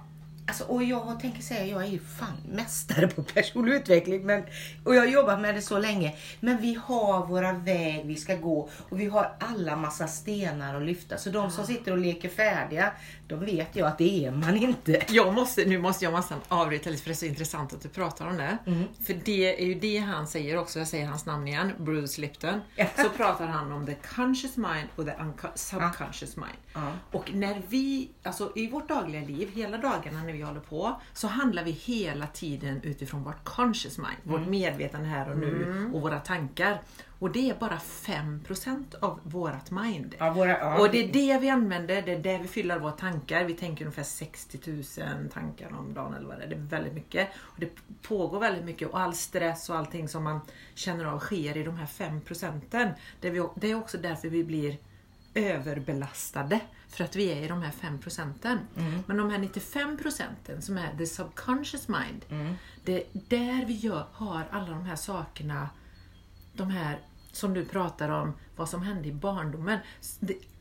Alltså, och jag tänker säga, jag är ju fan mästare på personlig utveckling. Men, och jag har jobbat med det så länge. Men vi har våra väg vi ska gå. Och vi har alla massa stenar att lyfta. Så de som sitter och leker färdiga, de vet jag att det är man inte. Jag måste, nu måste jag nästan avbryta lite för det är så intressant att du pratar om det. Mm. För det är ju det han säger också, jag säger hans namn igen, Bruce Lipton. så pratar han om the conscious mind och the subconscious mind. Ja. Och när vi, alltså i vårt dagliga liv, hela dagarna när vi håller på, så handlar vi hela tiden utifrån vårt conscious mind, mm. vårt medvetande här och nu mm. och våra tankar. Och det är bara 5% av vårt mind. Ja, våra, ja. Och det är det vi använder, det är det vi fyller våra tankar. Vi tänker ungefär 60 000 tankar om dagen eller vad det är. Det är väldigt mycket. Och det pågår väldigt mycket och all stress och allting som man känner av sker i de här 5%. Det, vi, det är också därför vi blir överbelastade för att vi är i de här 5 procenten. Mm. Men de här 95 procenten som är the subconscious mind, mm. det är där vi gör, har alla de här sakerna, de här som du pratar om, vad som hände i barndomen.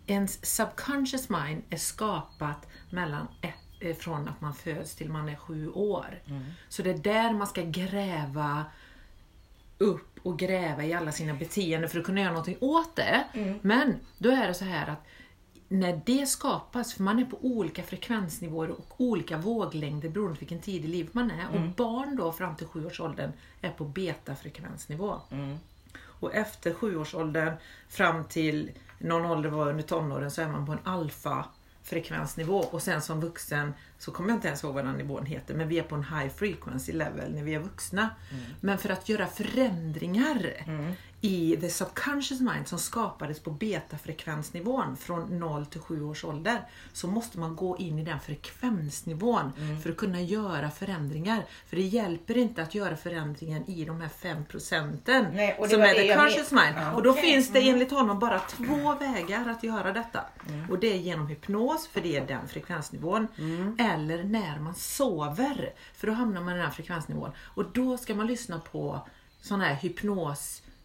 Ens subconscious mind är skapat mellan ett, eh, från att man föds till man är sju år. Mm. Så det är där man ska gräva upp och gräva i alla sina beteenden för att kunna göra någonting åt det. Mm. Men då är det så här att när det skapas, för man är på olika frekvensnivåer och olika våglängder beroende på vilken tid i livet man är. Och barn då fram till sjuårsåldern är på betafrekvensnivå. Och efter sjuårsåldern fram till någon ålder var under tonåren så är man på en alfa frekvensnivå och sen som vuxen så kommer jag inte ens ihåg vad den nivån heter men vi är på en high frequency level när vi är vuxna. Men för att göra förändringar i the subconscious mind som skapades på betafrekvensnivån från 0 till 7 års ålder så måste man gå in i den frekvensnivån för att kunna göra förändringar. För det hjälper inte att göra förändringen i de här 5 procenten som är the conscious mind. Ja, Och då okej. finns det enligt honom bara två vägar att göra detta. Och det är genom hypnos, för det är den frekvensnivån. Eller när man sover, för då hamnar man i den frekvensnivån. Och då ska man lyssna på sådana här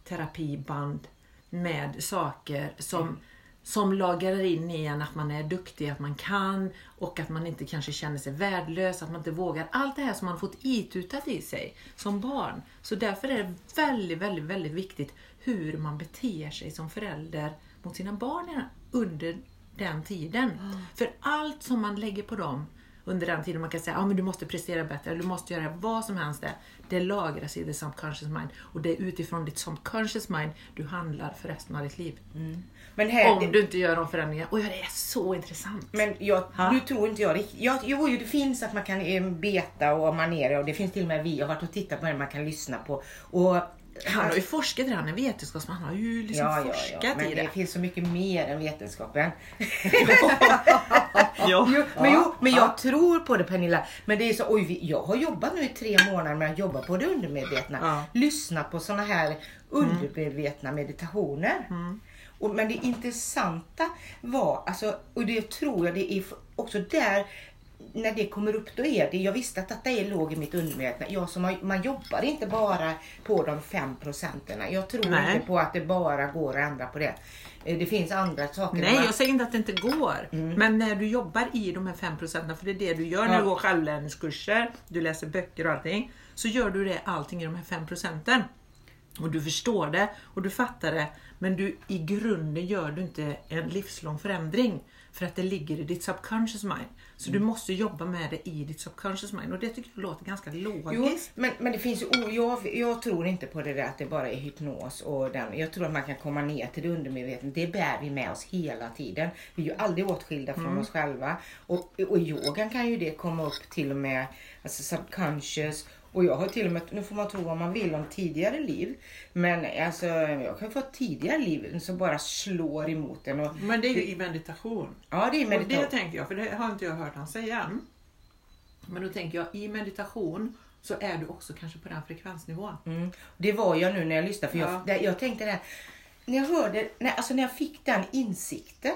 hypnosterapiband med saker som som lagar in i en att man är duktig, att man kan och att man inte kanske känner sig värdelös, att man inte vågar. Allt det här som man fått itutat i sig som barn. Så därför är det väldigt, väldigt, väldigt viktigt hur man beter sig som förälder mot sina barn under den tiden. För allt som man lägger på dem under den tiden man kan säga att ah, men du måste prestera bättre, du måste göra vad som helst. Där. Det lagras i the subconscious mind och det är utifrån ditt subconscious mind du handlar för resten av ditt liv. Men här, Om du inte gör de förändringarna. Och det är så intressant. Men jag, Ha? tror inte jag riktigt. Jag, jo, jo, det finns att man kan eh, beta och manera och det finns till och med vi har varit och tittat på det man kan lyssna på. Och, Han har ju forskat i det, han är vetenskapsman. Han har ju liksom ja, ja, forskat ja, men i det det. finns så mycket mer än vetenskapen. Ja. Jo, men jo, men jag tror på det Pernilla. Men det är så, oj, jag har jobbat nu i tre månader med att jobba på det undermedvetna. Ja. Lyssna på såna här undermedvetna meditationer. Mm. Och, men det intressanta var, alltså, och det tror jag det är också där när det kommer upp då är det, jag visste att detta är låg i mitt undermedvetna. Jag som har, man jobbar inte bara på de fem procenten. Jag tror Nej. inte på att det bara går att ändra på det. Eh, Det finns andra saker. Nej, jag säger inte att det inte går. Men när du jobbar i de här 5 procenten, för det är det du gör när Ja. du går självlärningskurser, du läser böcker och allting. Så gör du det allting i de här 5 procenten. Och du förstår det och du fattar det. Men du, i grunden gör du inte en livslång förändring. För att det ligger i ditt subconscious mind. Så du måste jobba med det i ditt subconscious mind. Och det tycker jag låter ganska Jo, logiskt. men, men det finns ju, o- jag, jag tror inte på det där att det bara är hypnos och den. Jag tror att man kan komma ner till det undermedvetna. Det bär vi med oss hela tiden. Vi är ju aldrig åtskilda från oss själva. Och, och yogan kan ju det komma upp till och med alltså subconscious. Och jag har till och med, nu får man tro vad man vill om tidigare liv. Men alltså jag kan få tidigare liv som bara slår emot en. Och, Men det är ju i meditation. ja, det är Och det meditation. tänker jag, för det har inte jag hört han säga än. Men då tänker jag, i meditation så är du också kanske på den frekvensnivån. Mm. Det var jag nu när jag lyssnade. För jag, Ja. det, jag tänkte det här, när jag hörde, när, alltså när jag fick den insikten.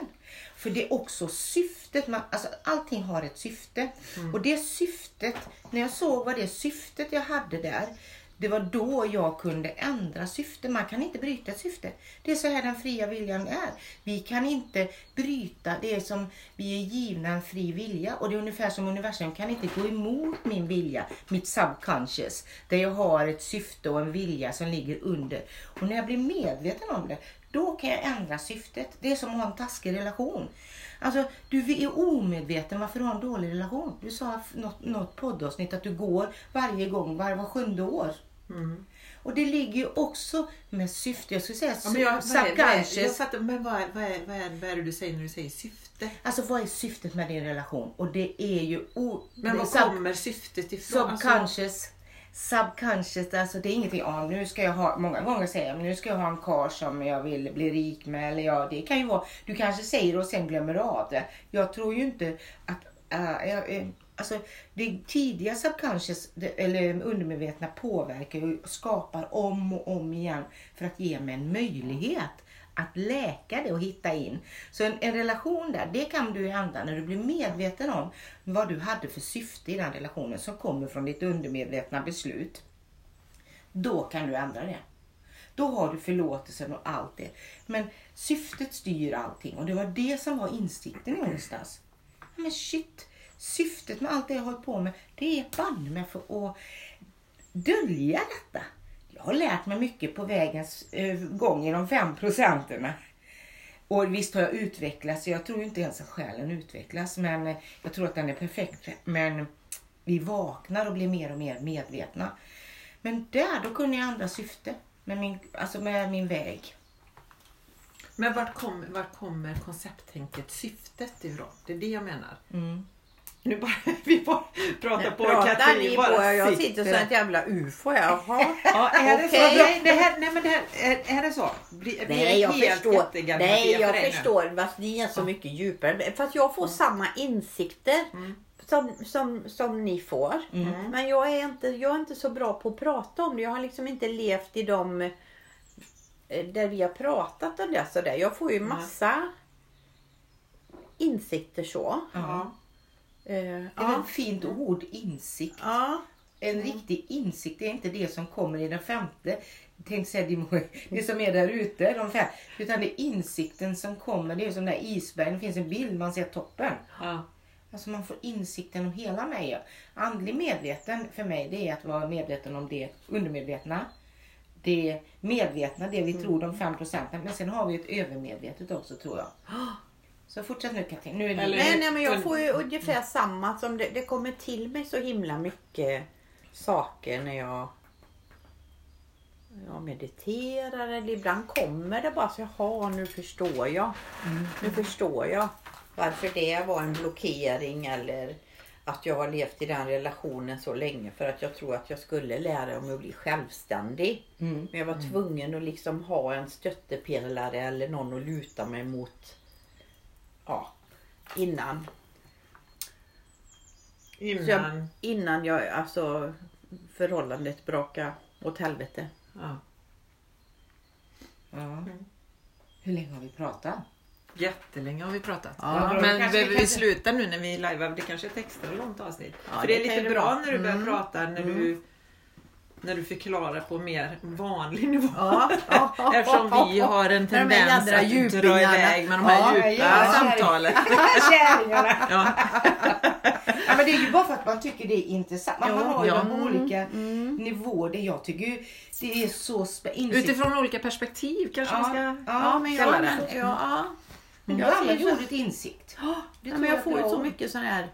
För det är också syftet. Man, alltså allting har ett syfte. Och det syftet, när jag såg vad det syftet jag hade där. Det var då jag kunde ändra syfte. Man kan inte bryta ett syfte. Det är så här den fria viljan är. Vi kan inte bryta det som vi är givna en fri vilja. Och det är ungefär som universum kan inte gå emot min vilja, mitt subconscious. Där jag har ett syfte och en vilja som ligger under. Och när jag blir medveten om det, då kan jag ändra syftet. Det är som att ha en taskig relation. Alltså, du är omedveten varför du har en dålig relation. Du sa i något, något poddavsnitt att du går varje gång, var, var sjunde år. Och det ligger ju också med syfte. Jag skulle säga Ja, men jag, vad är, vad är, jag subconscious. fattar, men vad är, vad, är, vad, är, vad är det du säger när du säger syfte? Alltså vad är syftet med din relation? Och det är ju... O, Men var sub- kommer syftet ifrån? Alltså, Subconscious. Subconscious, alltså det är ingenting, ja nu ska jag ha, många gånger säger jag, nu ska jag ha en karl som jag vill bli rik med. Eller ja, det kan ju vara, du kanske säger det och sen glömmer av det. Jag tror ju inte att, äh, jag, alltså det tidiga subconscious, det, eller undermedvetna påverkar och skapar om och om igen för att ge mig en möjlighet att läka det och hitta in. Så en, en relation där, det kan du ändra när du blir medveten om vad du hade för syfte i den relationen som kommer från ditt undermedvetna beslut. Då kan du ändra det. Då har du förlåtelsen och allt det. Men syftet styr allting och det var det som var insikten i onsdags. Men shit, syftet med allt det jag har hållit på med, det är banne mig för att dölja detta. Jag har lärt mig mycket på vägens eh, gång i de fem procenten. Och visst har jag utvecklats. Jag tror inte ens att själen utvecklas. Men eh, jag tror att den är perfekt. Men vi vaknar och blir mer och mer medvetna. Men där, då kunde jag andra syfte. Med min, alltså med min väg. Men vart kommer, vart kommer koncepttänket, syftet ifrån? Det är det jag menar. Nu bara, vi bara pratar på Pratar Katrin ni på? bara Jag sitter som ett jävla ufo. Jaha. Ja, är det så? Nej, det här, nej men det här, är, är det så? Blir, blir Nej, jag förstår. Nej, jag förstår. Fast ni är så mycket djupare. Fast jag får samma insikter som, som, som ni får. Men jag är, inte, jag är inte så bra på att prata om det. Jag har liksom inte levt i de eh, där vi har pratat om det. Sådär. Jag får ju massa insikter så. Ja. Eh, Det är ja. ett fint ord, insikt. Ja. En riktig insikt är inte det som kommer i den femte. Tänk säga det som är där ute. De fem, utan det är insikten som kommer. Det är som där isbergen. Det finns en bild, man ser toppen. Ja. Alltså man får insikten om hela mig. Andlig medveten för mig det är att vara medveten om det undermedvetna. Det medvetna, det vi tror de fem procenten. Men sen har vi ett övermedvetet också tror jag. Så fortsätt nu Katrin. Nu är det Eller- Nej, nej, men jag får ju ungefär samma som det, det kommer till mig så himla mycket saker när jag, jag mediterar eller ibland kommer det bara så jaha nu förstår jag. Nu förstår jag varför det var en blockering eller att jag har levt i den relationen så länge för att jag tror att jag skulle lära mig att bli självständig. Mm. Men jag var tvungen att liksom ha en stöttepelare eller någon att luta mig mot ja, innan. Så jag, Innan. innan jag, alltså förhållandet brakade åt helvete. Ja. Ja. Hur länge har vi pratat? Jättelänge har vi pratat. Ja, men kanske vi, vi kanske- slutar nu när vi är live. Det kanske är ett extra långt avsnitt. Ja, För det är det kan lite bra när du börjar Mm. prata när du när du förklarar på mer vanlig nivå. Ja, ja, Eftersom vi har en tendens att dra djupingarna. iväg med de här Ja, djupa ja, samtalen. Kärringarna! Ja. Ja, men det är ju bara för att man tycker det är intressant. Man Jo, har ju ja. de olika nivåer. Det jag tycker ju det är så spä- insikt. Utifrån olika perspektiv kanske Ja, vi ska ja, ja, men jag, det. ja, ja. Men jag använder så- ordet insikt. Det Ja, men jag att får ju jag- så mycket sådana här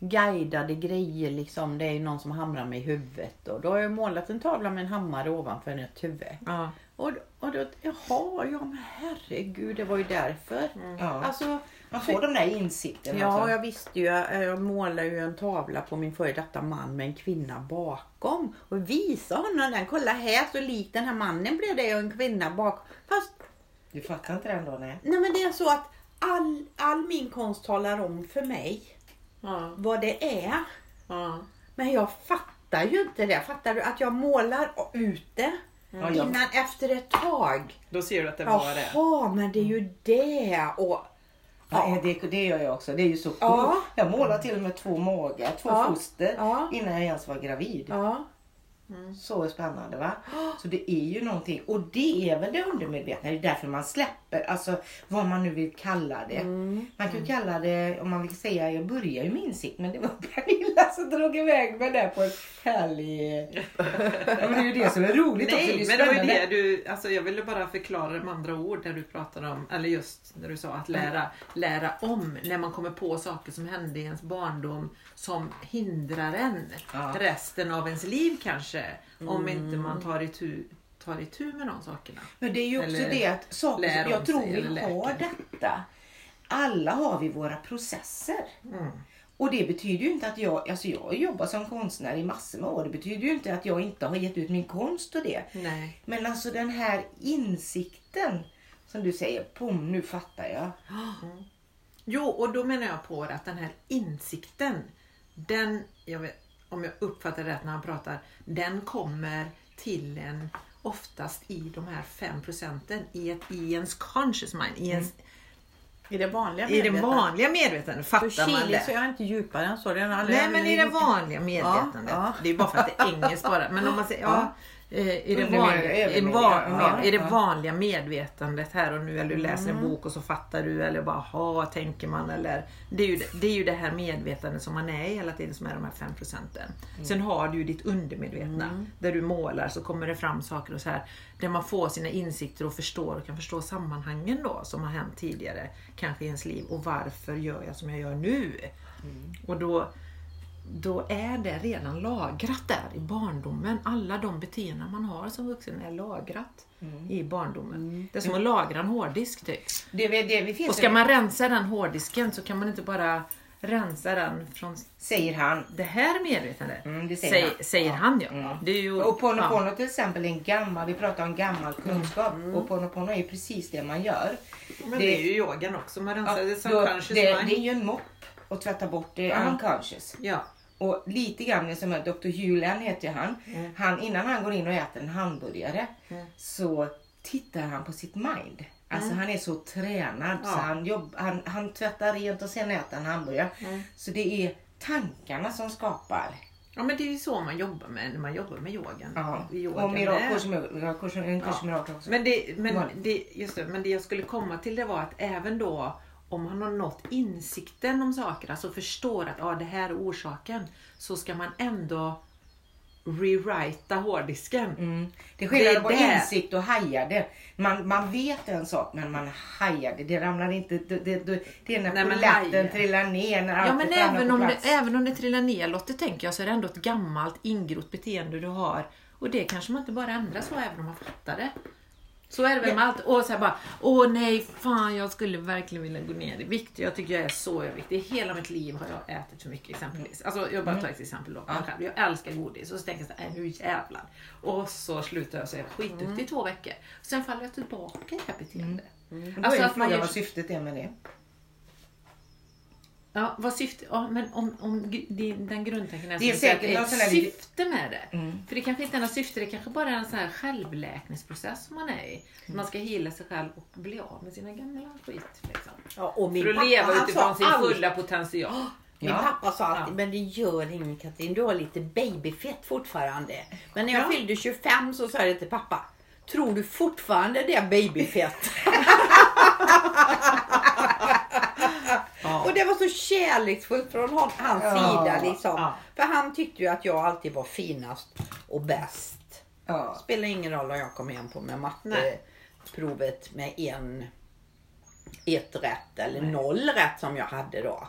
guidade grejer liksom. Det är någon som hamrar mig i huvudet och då har jag målat en tavla med en hammare ovanför ett huvud. Ja. Och, och då, jaha, ja men herregud, det var ju därför. Ja. Alltså, Man får de där insikterna. Ja, alltså. jag visste ju. Jag, jag målade ju en tavla på min före detta man med en kvinna bakom. Och visade honom den. Kolla här så lik den här mannen blev det och en kvinna bakom. Fast Du fattar inte den då? Nej. nej men det är så att all, all min konst talar om för mig Ja. vad det är. Ja. Men jag fattar ju inte det. Fattar du? Att jag målar ut det. Ja, jag- Innan efter ett tag. Då ser du att det var det. Jaha, men det är ju det. Och, Ja. Det, det gör jag också. Det är ju så coolt. Ja. Jag målar till och med två magar, två Ja. foster Ja. innan jag ens var gravid. ja. Så spännande va? Så det är ju någonting. Och det är väl det undermedvetna. Det är därför man släpper. Alltså vad man nu vill kalla det. Mm. Man kan ju kalla det, om man vill säga, jag börjar ju med insikt. Men det var Pernilla som drog iväg mig där på ett härligt... Ja, men det är ju det som är roligt också. Nej, Det är men det var ju det du, alltså jag ville bara förklara det med andra ord där du pratade om, eller just när du sa att lära, lära om när man kommer på saker som hände i ens barndom som hindrar en Ja. resten av ens liv kanske. Om inte man tar itu, tar itu med de sakerna. Men det är ju också Eller det att saker jag tror vi har detta. Alla har vi våra processer. Och det betyder ju inte att jag, alltså jag har jobbat som konstnär i massor med år. Det betyder ju inte att jag inte har gett ut min konst och det. Nej. Men alltså den här insikten som du säger, pom nu fattar jag. Jo, och då menar jag på att den här insikten, den, jag vet, om jag uppfattar det rätt när han pratar, den kommer till en oftast i de här fem procenten i, ett, i ens conscious mind, i, ens, I det vanliga i det vanliga medvetandet. Fattar man Chile så det? är jag inte djupare än så. Det är Nej men i det vanliga medvetandet. Ja, ja. Det är bara för att det är engelskt bara. Men om man säger, ja, i, det Undermed- vanliga, i, övermed- va, ja, i det vanliga medvetandet här och nu. Eller du läser en bok och så fattar du eller bara ha tänker man. Eller, det, är ju, det är ju det här medvetandet som man är i hela tiden som är de här fem procenten. Sen har du ju ditt undermedvetna där du målar så kommer det fram saker och så här. Där man får sina insikter och förstår och kan förstå sammanhangen då som har hänt tidigare. Kanske i ens liv och varför gör jag som jag gör nu? Och då då är det redan lagrat där i barndomen. Alla de beteenden man har som vuxen är lagrat i barndomen. Det är som att lagra en hårddisk typ. Det, det, det, Och ska man rensa den hårddisken så kan man inte bara rensa den från Säger han. det här medvetandet. Mm, det säger säger, han. säger Ja. han ja. Mm. Det är ju, Och Pono ja. Pono till exempel är en gammal, vi pratar om gammal kunskap och Pono Pono är precis det man gör. Men det är ju yogan också. Man rensar det som då, det, det är ju en mopp att tvätta bort det Ja. unconscious. Ja. Och lite grann som är Dr. Hewland heter han. Mm. han. Innan han går in och äter en hamburgare så tittar han på sitt mind. Alltså han är så tränad så Mm. Ja. han, jobb, han, han tvättar rent och sen äter han hamburgare. Mm. Så det är tankarna som skapar. ja men det är ju så man jobbar med när man jobbar med yogan. Ja. Yogan Och mirak, med. kurs, mirak, kurs, en kurs Ja. mirakel också. Men det, men, det, just det, men det jag skulle komma till det var att även då om man har nått insikten om saker, alltså förstår att ah, det här är orsaken, så ska man ändå rewrita hårddisken. Mm. Det är skillnad på det. insikt och hajade. Man, man vet en sak men man hajar det. Ramlar inte. Det, det, det, det är när Nej, polletten trillar ner. När Ja men även om, det, även om det trillar ner Lotte tänker jag så är det ändå ett gammalt ingrott beteende du har. Och det kanske man inte bara ändrar så även om man fattar det. Så är det väl med allt. Och så bara, åh nej, fan jag skulle verkligen vilja gå ner i vikt. Jag tycker jag är så överviktig. Hela mitt liv har jag ätit för mycket exempelvis. Alltså jag bara tar ett exempel då. själv. Jag älskar godis och så tänker jag så här, "Äh, nu jävlar. Och så slutar jag säga skitduktig i två veckor. Sen faller jag tillbaka i det här beteendet. Och Då Alltså är att man frågan vad syftet är med det. Ja, vad syfte, ja, men om, om den grundtanken är, Det är säkert är ett syfte med det. Mm. För det kanske inte är något syfte, det kanske bara är en sån här självläkningsprocess som man är i. Man ska hila sig själv och bli av med sina gamla skit. Liksom. Ja, och min För att pappa, leva utifrån sin alltid- fulla potential. Min Ja. pappa sa alltid, Ja. men det gör inget Katrin, du har lite babyfett fortfarande. Men när jag Ja. fyllde 25 så sa jag till pappa, tror du fortfarande det är babyfett? Ja. Och det var så kärleksfullt från hon, hans Ja. sida liksom. Ja. För han tyckte ju att jag alltid var finast och bäst. Ja. Spelar ingen roll om jag kom hem på med Nej. matteprovet med en, ett rätt eller noll rätt som jag hade då.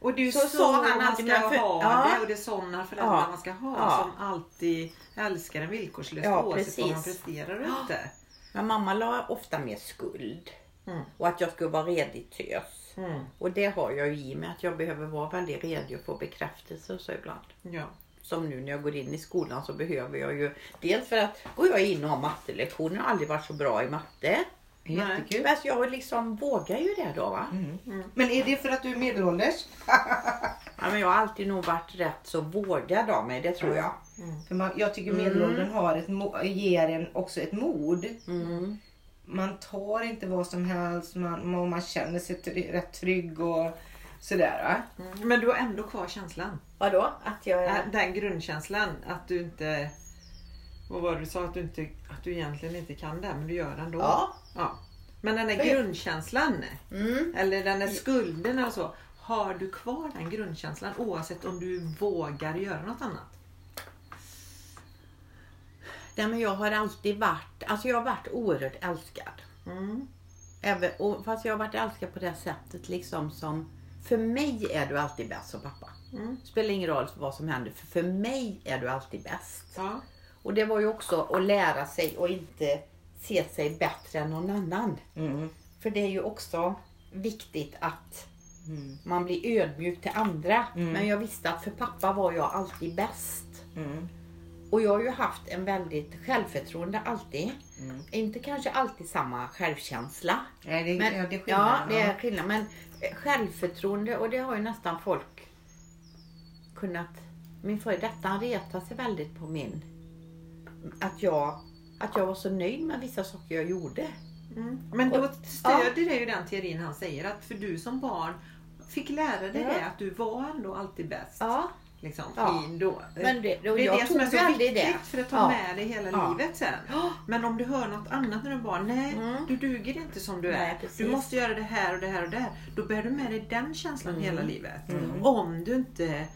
Och det är ju Så så, sa han man ska för- ha ja. det och det är sådana föräldrar Ja. man ska ha Ja. som alltid älskar en villkorslöst Ja, oavsett vad man presterar och inte. Men mamma la ofta mer skuld. Mm. Och att jag skulle vara redig tös. Mm. Och det har jag ju i mig att jag behöver vara väldigt redig och få bekräftelse och så ibland. Ja. Som nu när jag går in i skolan så behöver jag ju dels för att går jag in och har mattelektioner, har aldrig varit så bra i matte. Jättekul. Men jag liksom vågar ju det då va. Men är det för att du är medelålders? Ja, men jag har alltid nog varit rätt så vågad av mig, det tror jag. För man, jag tycker medelåldern har ett, ger en också ett mod. Man tar inte vad som helst man, man, man känner sig rätt trygg och sådär. Mm. Men du har ändå kvar känslan. Vadå? Att jag Äh, är... Den grundkänslan att du inte... Vad var det du sa? Att du, inte, att du egentligen inte kan det men du gör det ändå. Ja. ja. Men den där grundkänslan Mm. eller den där skulden eller så. Har du kvar den grundkänslan oavsett om du vågar göra något annat? Nej, men jag har alltid varit, alltså jag har varit oerhört älskad. Mm. Även, och, fast jag har varit älskad på det sättet liksom som, för mig är du alltid bäst som pappa. Mm. Spelar ingen roll vad som händer, för för mig är du alltid bäst. Ja. Och det var ju också att lära sig och inte se sig bättre än någon annan. Mm. För det är ju också viktigt att Mm. man blir ödmjuk till andra. Mm. Men jag visste att för pappa var jag alltid bäst. Och jag har ju haft en väldigt självförtroende alltid. Mm. Inte kanske alltid samma självkänsla. Nej, det, Men, ja, det är ja, skillnad. det är skillnad. Men eh, självförtroende och det har ju nästan folk kunnat... Min före detta han retade sig väldigt på min... Att jag, att jag var så nöjd med vissa saker jag gjorde. Mm. Men då stödjer det ju den teorin han säger att för du som barn fick lära dig Ja. det att du var ändå alltid bäst. Ja, Liksom, Ja. i då. Men det- och det är det som är så viktigt det. för att ta Ja. med dig hela Ja. livet sen. Men om du hör något annat när du barn, nej Mm. du duger inte som du Nej, är. precis. Du måste göra det här och det här och det här. Då bär du med dig den känslan hela Mm. livet. Om du inte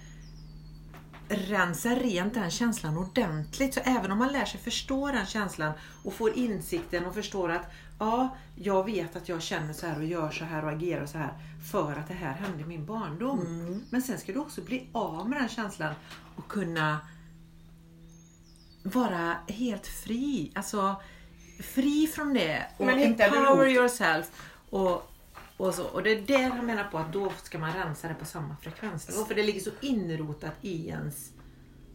rensar rent den känslan ordentligt. Så även om man lär sig förstå den känslan och får insikten och förstår att ja, jag vet att jag känner så här och gör så här och agerar så här för att det här hände i min barndom. Mm. Men sen ska du också bli av med den känslan och kunna vara helt fri. Alltså fri från det och Men empower yourself. Och, och, så. och det är där han menar på att då ska man rensa det på samma frekvensnivå. För det ligger så inrotat i ens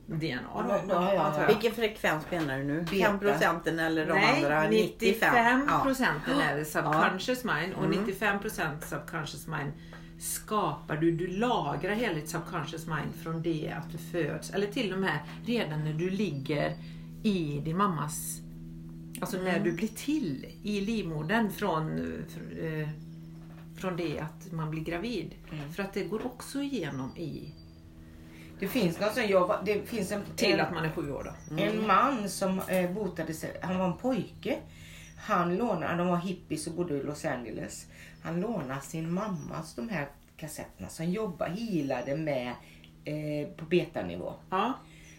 DNA. Då, Ja, ja, ja. Vilken frekvens menar du nu? Beta. 5 procenten eller de Nej, andra 95 Ja. procenten är det subconscious mind och Mm. 95 procent subconscious mind skapar du. Du lagrar hela ditt subconscious mind från det att du föds eller till och med redan när du ligger i din mammas Alltså när Mm. du blir till i livmodern från, fr- eh, från det att man blir gravid. Mm. För att det går också igenom i Det finns någon som jag, var- det finns en, till att man är sju år. Då. en man som eh, botade sig, han var en pojke. Han lånade, de var hippies och bodde i Los Angeles. Han lånade sin mammas de här kassetterna som jobbade, healade med eh, på betanivå. Ja.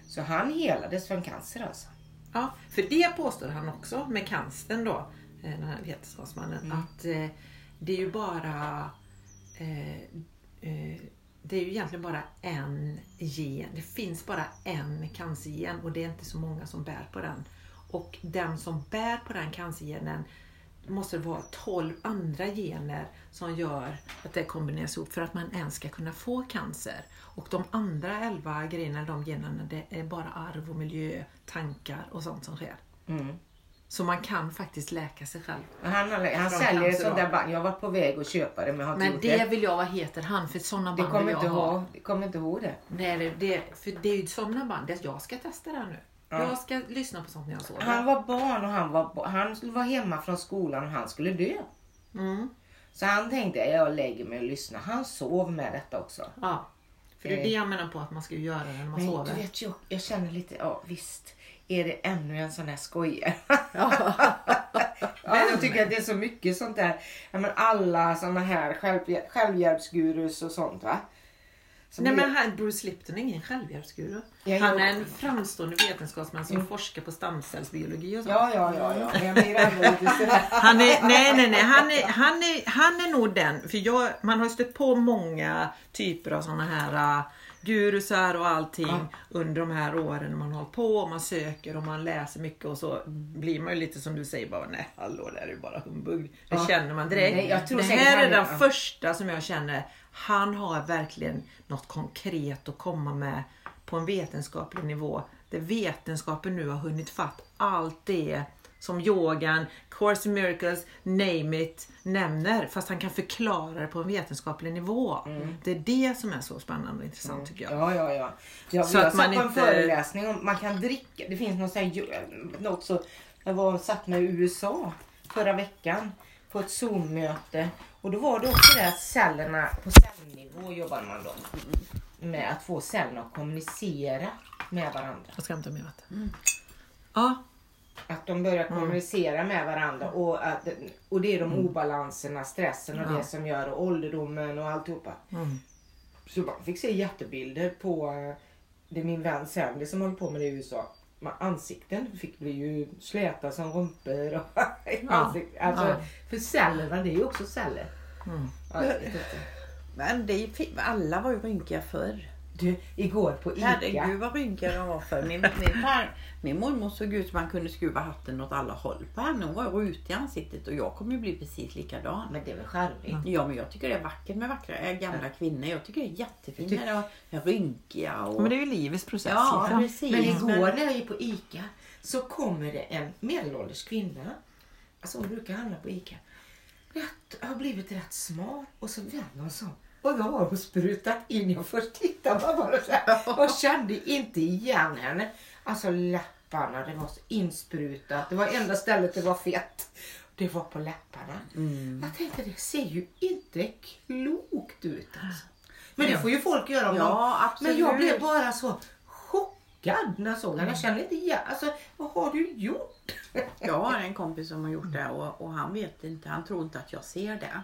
Så han helades från cancer alltså. Ja, för det påstår han också med cancern då, eh, den här vetenskapsmannen, Mm. att eh, det är ju bara eh, eh, det är ju egentligen bara en gen. Det finns bara en cancergen och det är inte så många som bär på den. Och den som bär på den cancergenen måste vara 12 andra gener som gör att det kombineras ihop för att man ens ska kunna få cancer. Och de andra 11 grejerna, de generna, det är bara arv och miljö, tankar och sånt som sker. Mm. Så man kan faktiskt läka sig själv. Han, han, säljer ett sånt där band. Jag var på väg att köpa det men har inte Men det det. vill jag, vad heter han? För sådana Det band kommer vill inte jag ha. ihåg, det kommer inte ihåg det. Nej, det, det, för det är ju sådana band. Det- Jag ska testa det här nu. Ja. Jag ska lyssna på sånt när jag sover. Han var barn och han var, han var hemma från skolan och han skulle dö. Mm. Så han tänkte jag lägger mig och lyssnar. Han sov med detta också. Ja. För det är det jag menar på att man ska göra när man Men sover. du vet, jag, jag känner lite, ja visst. Är det ännu en sån här skojare? Men jag tycker att det är så mycket sånt där. Ja, men alla såna här själv, självhjälpsgurus och sånt va. Som Nej men han, Bruce Lipton är ingen självhjälpsguru. Jag Han är en framstående vetenskapsman som forskar på stamcellsbiologi och sånt. Ja, ja, ja, ja. Men jag blir ändå lite sådär. Han är, nej, nej, nej. Han är, han är, han är nog den. För jag, man har stött på många typer av såna här uh, gurusar och allting Ja. under de här åren när man har hållit på och man söker och man läser mycket och så blir man ju lite som du säger bara nej hallå det här är ju bara humbug. Det Ja. känner man direkt. Nej, jag tror det här är han- den ja. första som jag känner, han har verkligen något konkret att komma med på en vetenskaplig nivå. Där vetenskapen nu har hunnit fatt allt det som yogan, Course in Miracles, name it, nämner. Fast han kan förklara det på en vetenskaplig nivå. Det är det som är så spännande och intressant tycker jag. Ja, ja, ja. Jag, Så jag att satt man på en inte- föreläsning om man kan dricka. Det finns något, så här, ju- något så, jag var satt med i USA förra veckan på ett Zoom-möte. Och då var det också det att cellerna på cellnivå jobbar man då. Med att få cellerna att kommunicera med varandra. Jag ska hämta mer vatten. Ja, Att de börjar Mm. kommunicera med varandra. Och, att, och det är de obalanserna, stressen och Ja. det som gör och ålderdomen och alltihopa. Mm. Så man fick se jättebilder på det är min vän Sandy som håller på med det i USA. Men Ansikten fick bli ju släta som rumpor. Och ansikt, alltså, Ja. För cellerna, det är ju också celler. Mm. Ja. Men det alla var ju rynkiga förr. Du, igår på Ica. Herregud vad rynkiga de var förr. Min, min, far, min mormor såg ut som man kunde skruva hatten åt alla håll på henne. Hon var rutig i ansiktet och jag kommer ju bli precis likadan. Men det är väl charmigt. Ja men jag tycker det är vackert med vackra äh, gamla kvinnor. Jag tycker det är jättefint Ty- när de är rynkiga. Och... Men det är ju livets process. Ja, liksom. precis. Men igår när jag gick på Ica så kommer det en medelålders kvinna. Alltså hon brukar handla på Ica. Jag har blivit rätt smal och så vänder hon sig om. Och då har hon sprutat in. Jag först tittade man bara så här och kände inte igen henne. Alltså läpparna, det var så insprutat. Det var enda stället det var fett. Det var på läpparna. Jag tänkte det ser ju inte klokt ut alltså. Men det får ju folk göra om Ja, de... absolut. Men jag blev bara så chockad när jag såg den. Jag kände inte igen. Alltså, vad har du gjort? Jag har en kompis som har gjort det och, och han vet inte, han tror inte att jag ser det.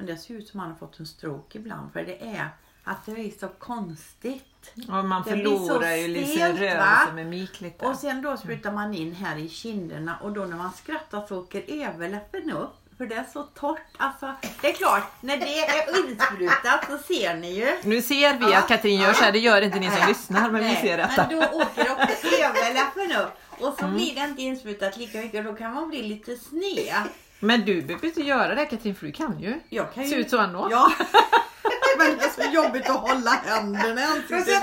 Men det ser ut som han har fått en stroke ibland för det är att det är så konstigt. Ja, man Det förlorar ju lite rörelse med mik lite. Och sen då sprutar man in här i kinderna och då när man skrattar så åker överläppen upp. För det är så torrt. Alltså, det är klart, när det är insprutat så ser ni ju. Nu ser vi att Katrin gör så här, det gör inte ni som lyssnar men vi Nej, ser detta. Men då åker också överläppen upp. Och så Mm. blir det inte insprutat lika mycket då kan man bli lite sned. Men du behöver inte göra det Katrin för du kan ju. Jag kan ju... Ser ut så ändå. Ja. Men det är så jobbigt att hålla händerna i ansiktet.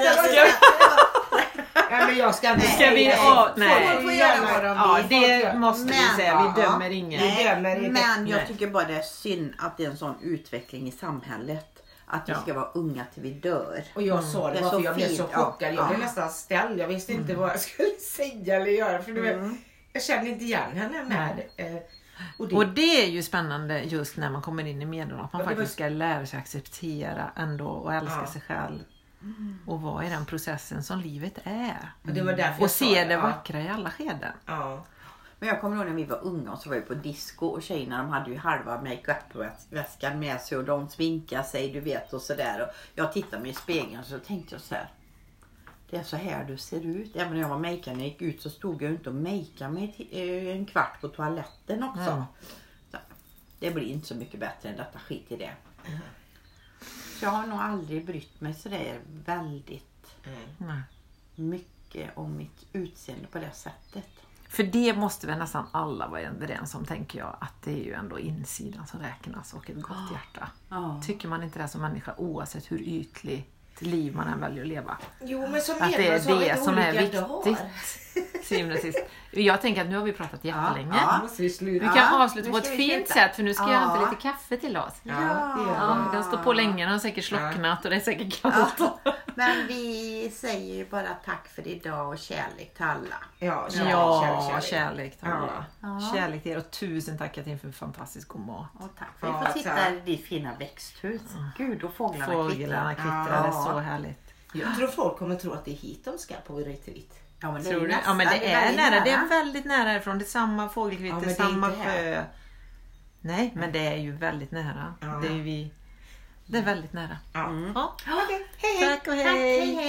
Nej, men jag ska inte Ska vi nej. Folk får göra vad de Ja, vill. Det måste vi Men- säga. Vi ja. dömer ingen. Nej. dömer inte. Men jag Nej. tycker bara det är synd att det är en sån utveckling i samhället. Att vi Ja. ska vara unga till vi dör. Och jag sa Det det är bara så för jag blev fint, så ja. chockad. Jag blev Ja. nästan ställd. Jag visste inte vad jag skulle säga eller göra. För du vet, Jag kände inte igen henne med. Eh, och det, Och det är ju spännande just när man kommer in i medelåldern. Att man Ja, det var- faktiskt ska lära sig acceptera ändå och älska Ja. sig själv. Och vara i den processen som livet är. och det var därför jag Och se det vackra i alla skeden. Ja. Men jag kommer ihåg när vi var unga och så var vi på disco och tjejerna de hade ju halva makeup-väskan med sig och de sminkade sig du vet och sådär. Och jag tittade mig i spegeln och så tänkte jag så här. Det är så här du ser ut. Även när jag var makead när jag gick ut så stod jag inte och makeade mig eh, en kvart på toaletten också. Mm. Så, det blir inte så mycket bättre än detta, skit i det. Så jag har nog aldrig brytt mig sådär väldigt Nej. mycket om mitt utseende på det sättet. För det måste väl nästan alla vara överens om tänker jag. Att det är ju ändå insidan som räknas och ett gott hjärta. Ja. Tycker man inte det som människa oavsett hur ytligt liv man än väljer att leva. Jo men som Att det så är det som är dagar. Syvende och sist. Jag tänker att nu har vi pratat jättelänge. Ja. måste vi. Vi kan Ja, avsluta på ett fint sätt för nu ska jag hämta Ja. lite kaffe till oss. Ja, Ja, vi. den står på länge, den har säkert slocknat och det är säkert kallt. Men vi säger ju bara tack för idag och kärlek till alla. Ja, kärlek, Ja, kärlek, kärlek, kärlek. till alla. Ja. Kärlek till er och tusen tack Katrin för fantastiskt god mat. Och tack för att Ja, vi får sitta i ditt fina växthus. Gud, och fåglarna Fåglarna kvittrar. kvittrar, det är Ja. så härligt. Jag tror folk kommer tro att det är hit de ska på retreat. Ja, men det är Tror ju du? Ja men det är nära, det är väldigt nära härifrån. Det är samma Ja, fågelkvitter, är samma sjö. Nej, men det är ju väldigt nära. Ja. Det är vi... Det är väldigt nära. Ja. Ja. Okej, hej hej. Tack och Tack, hej hej.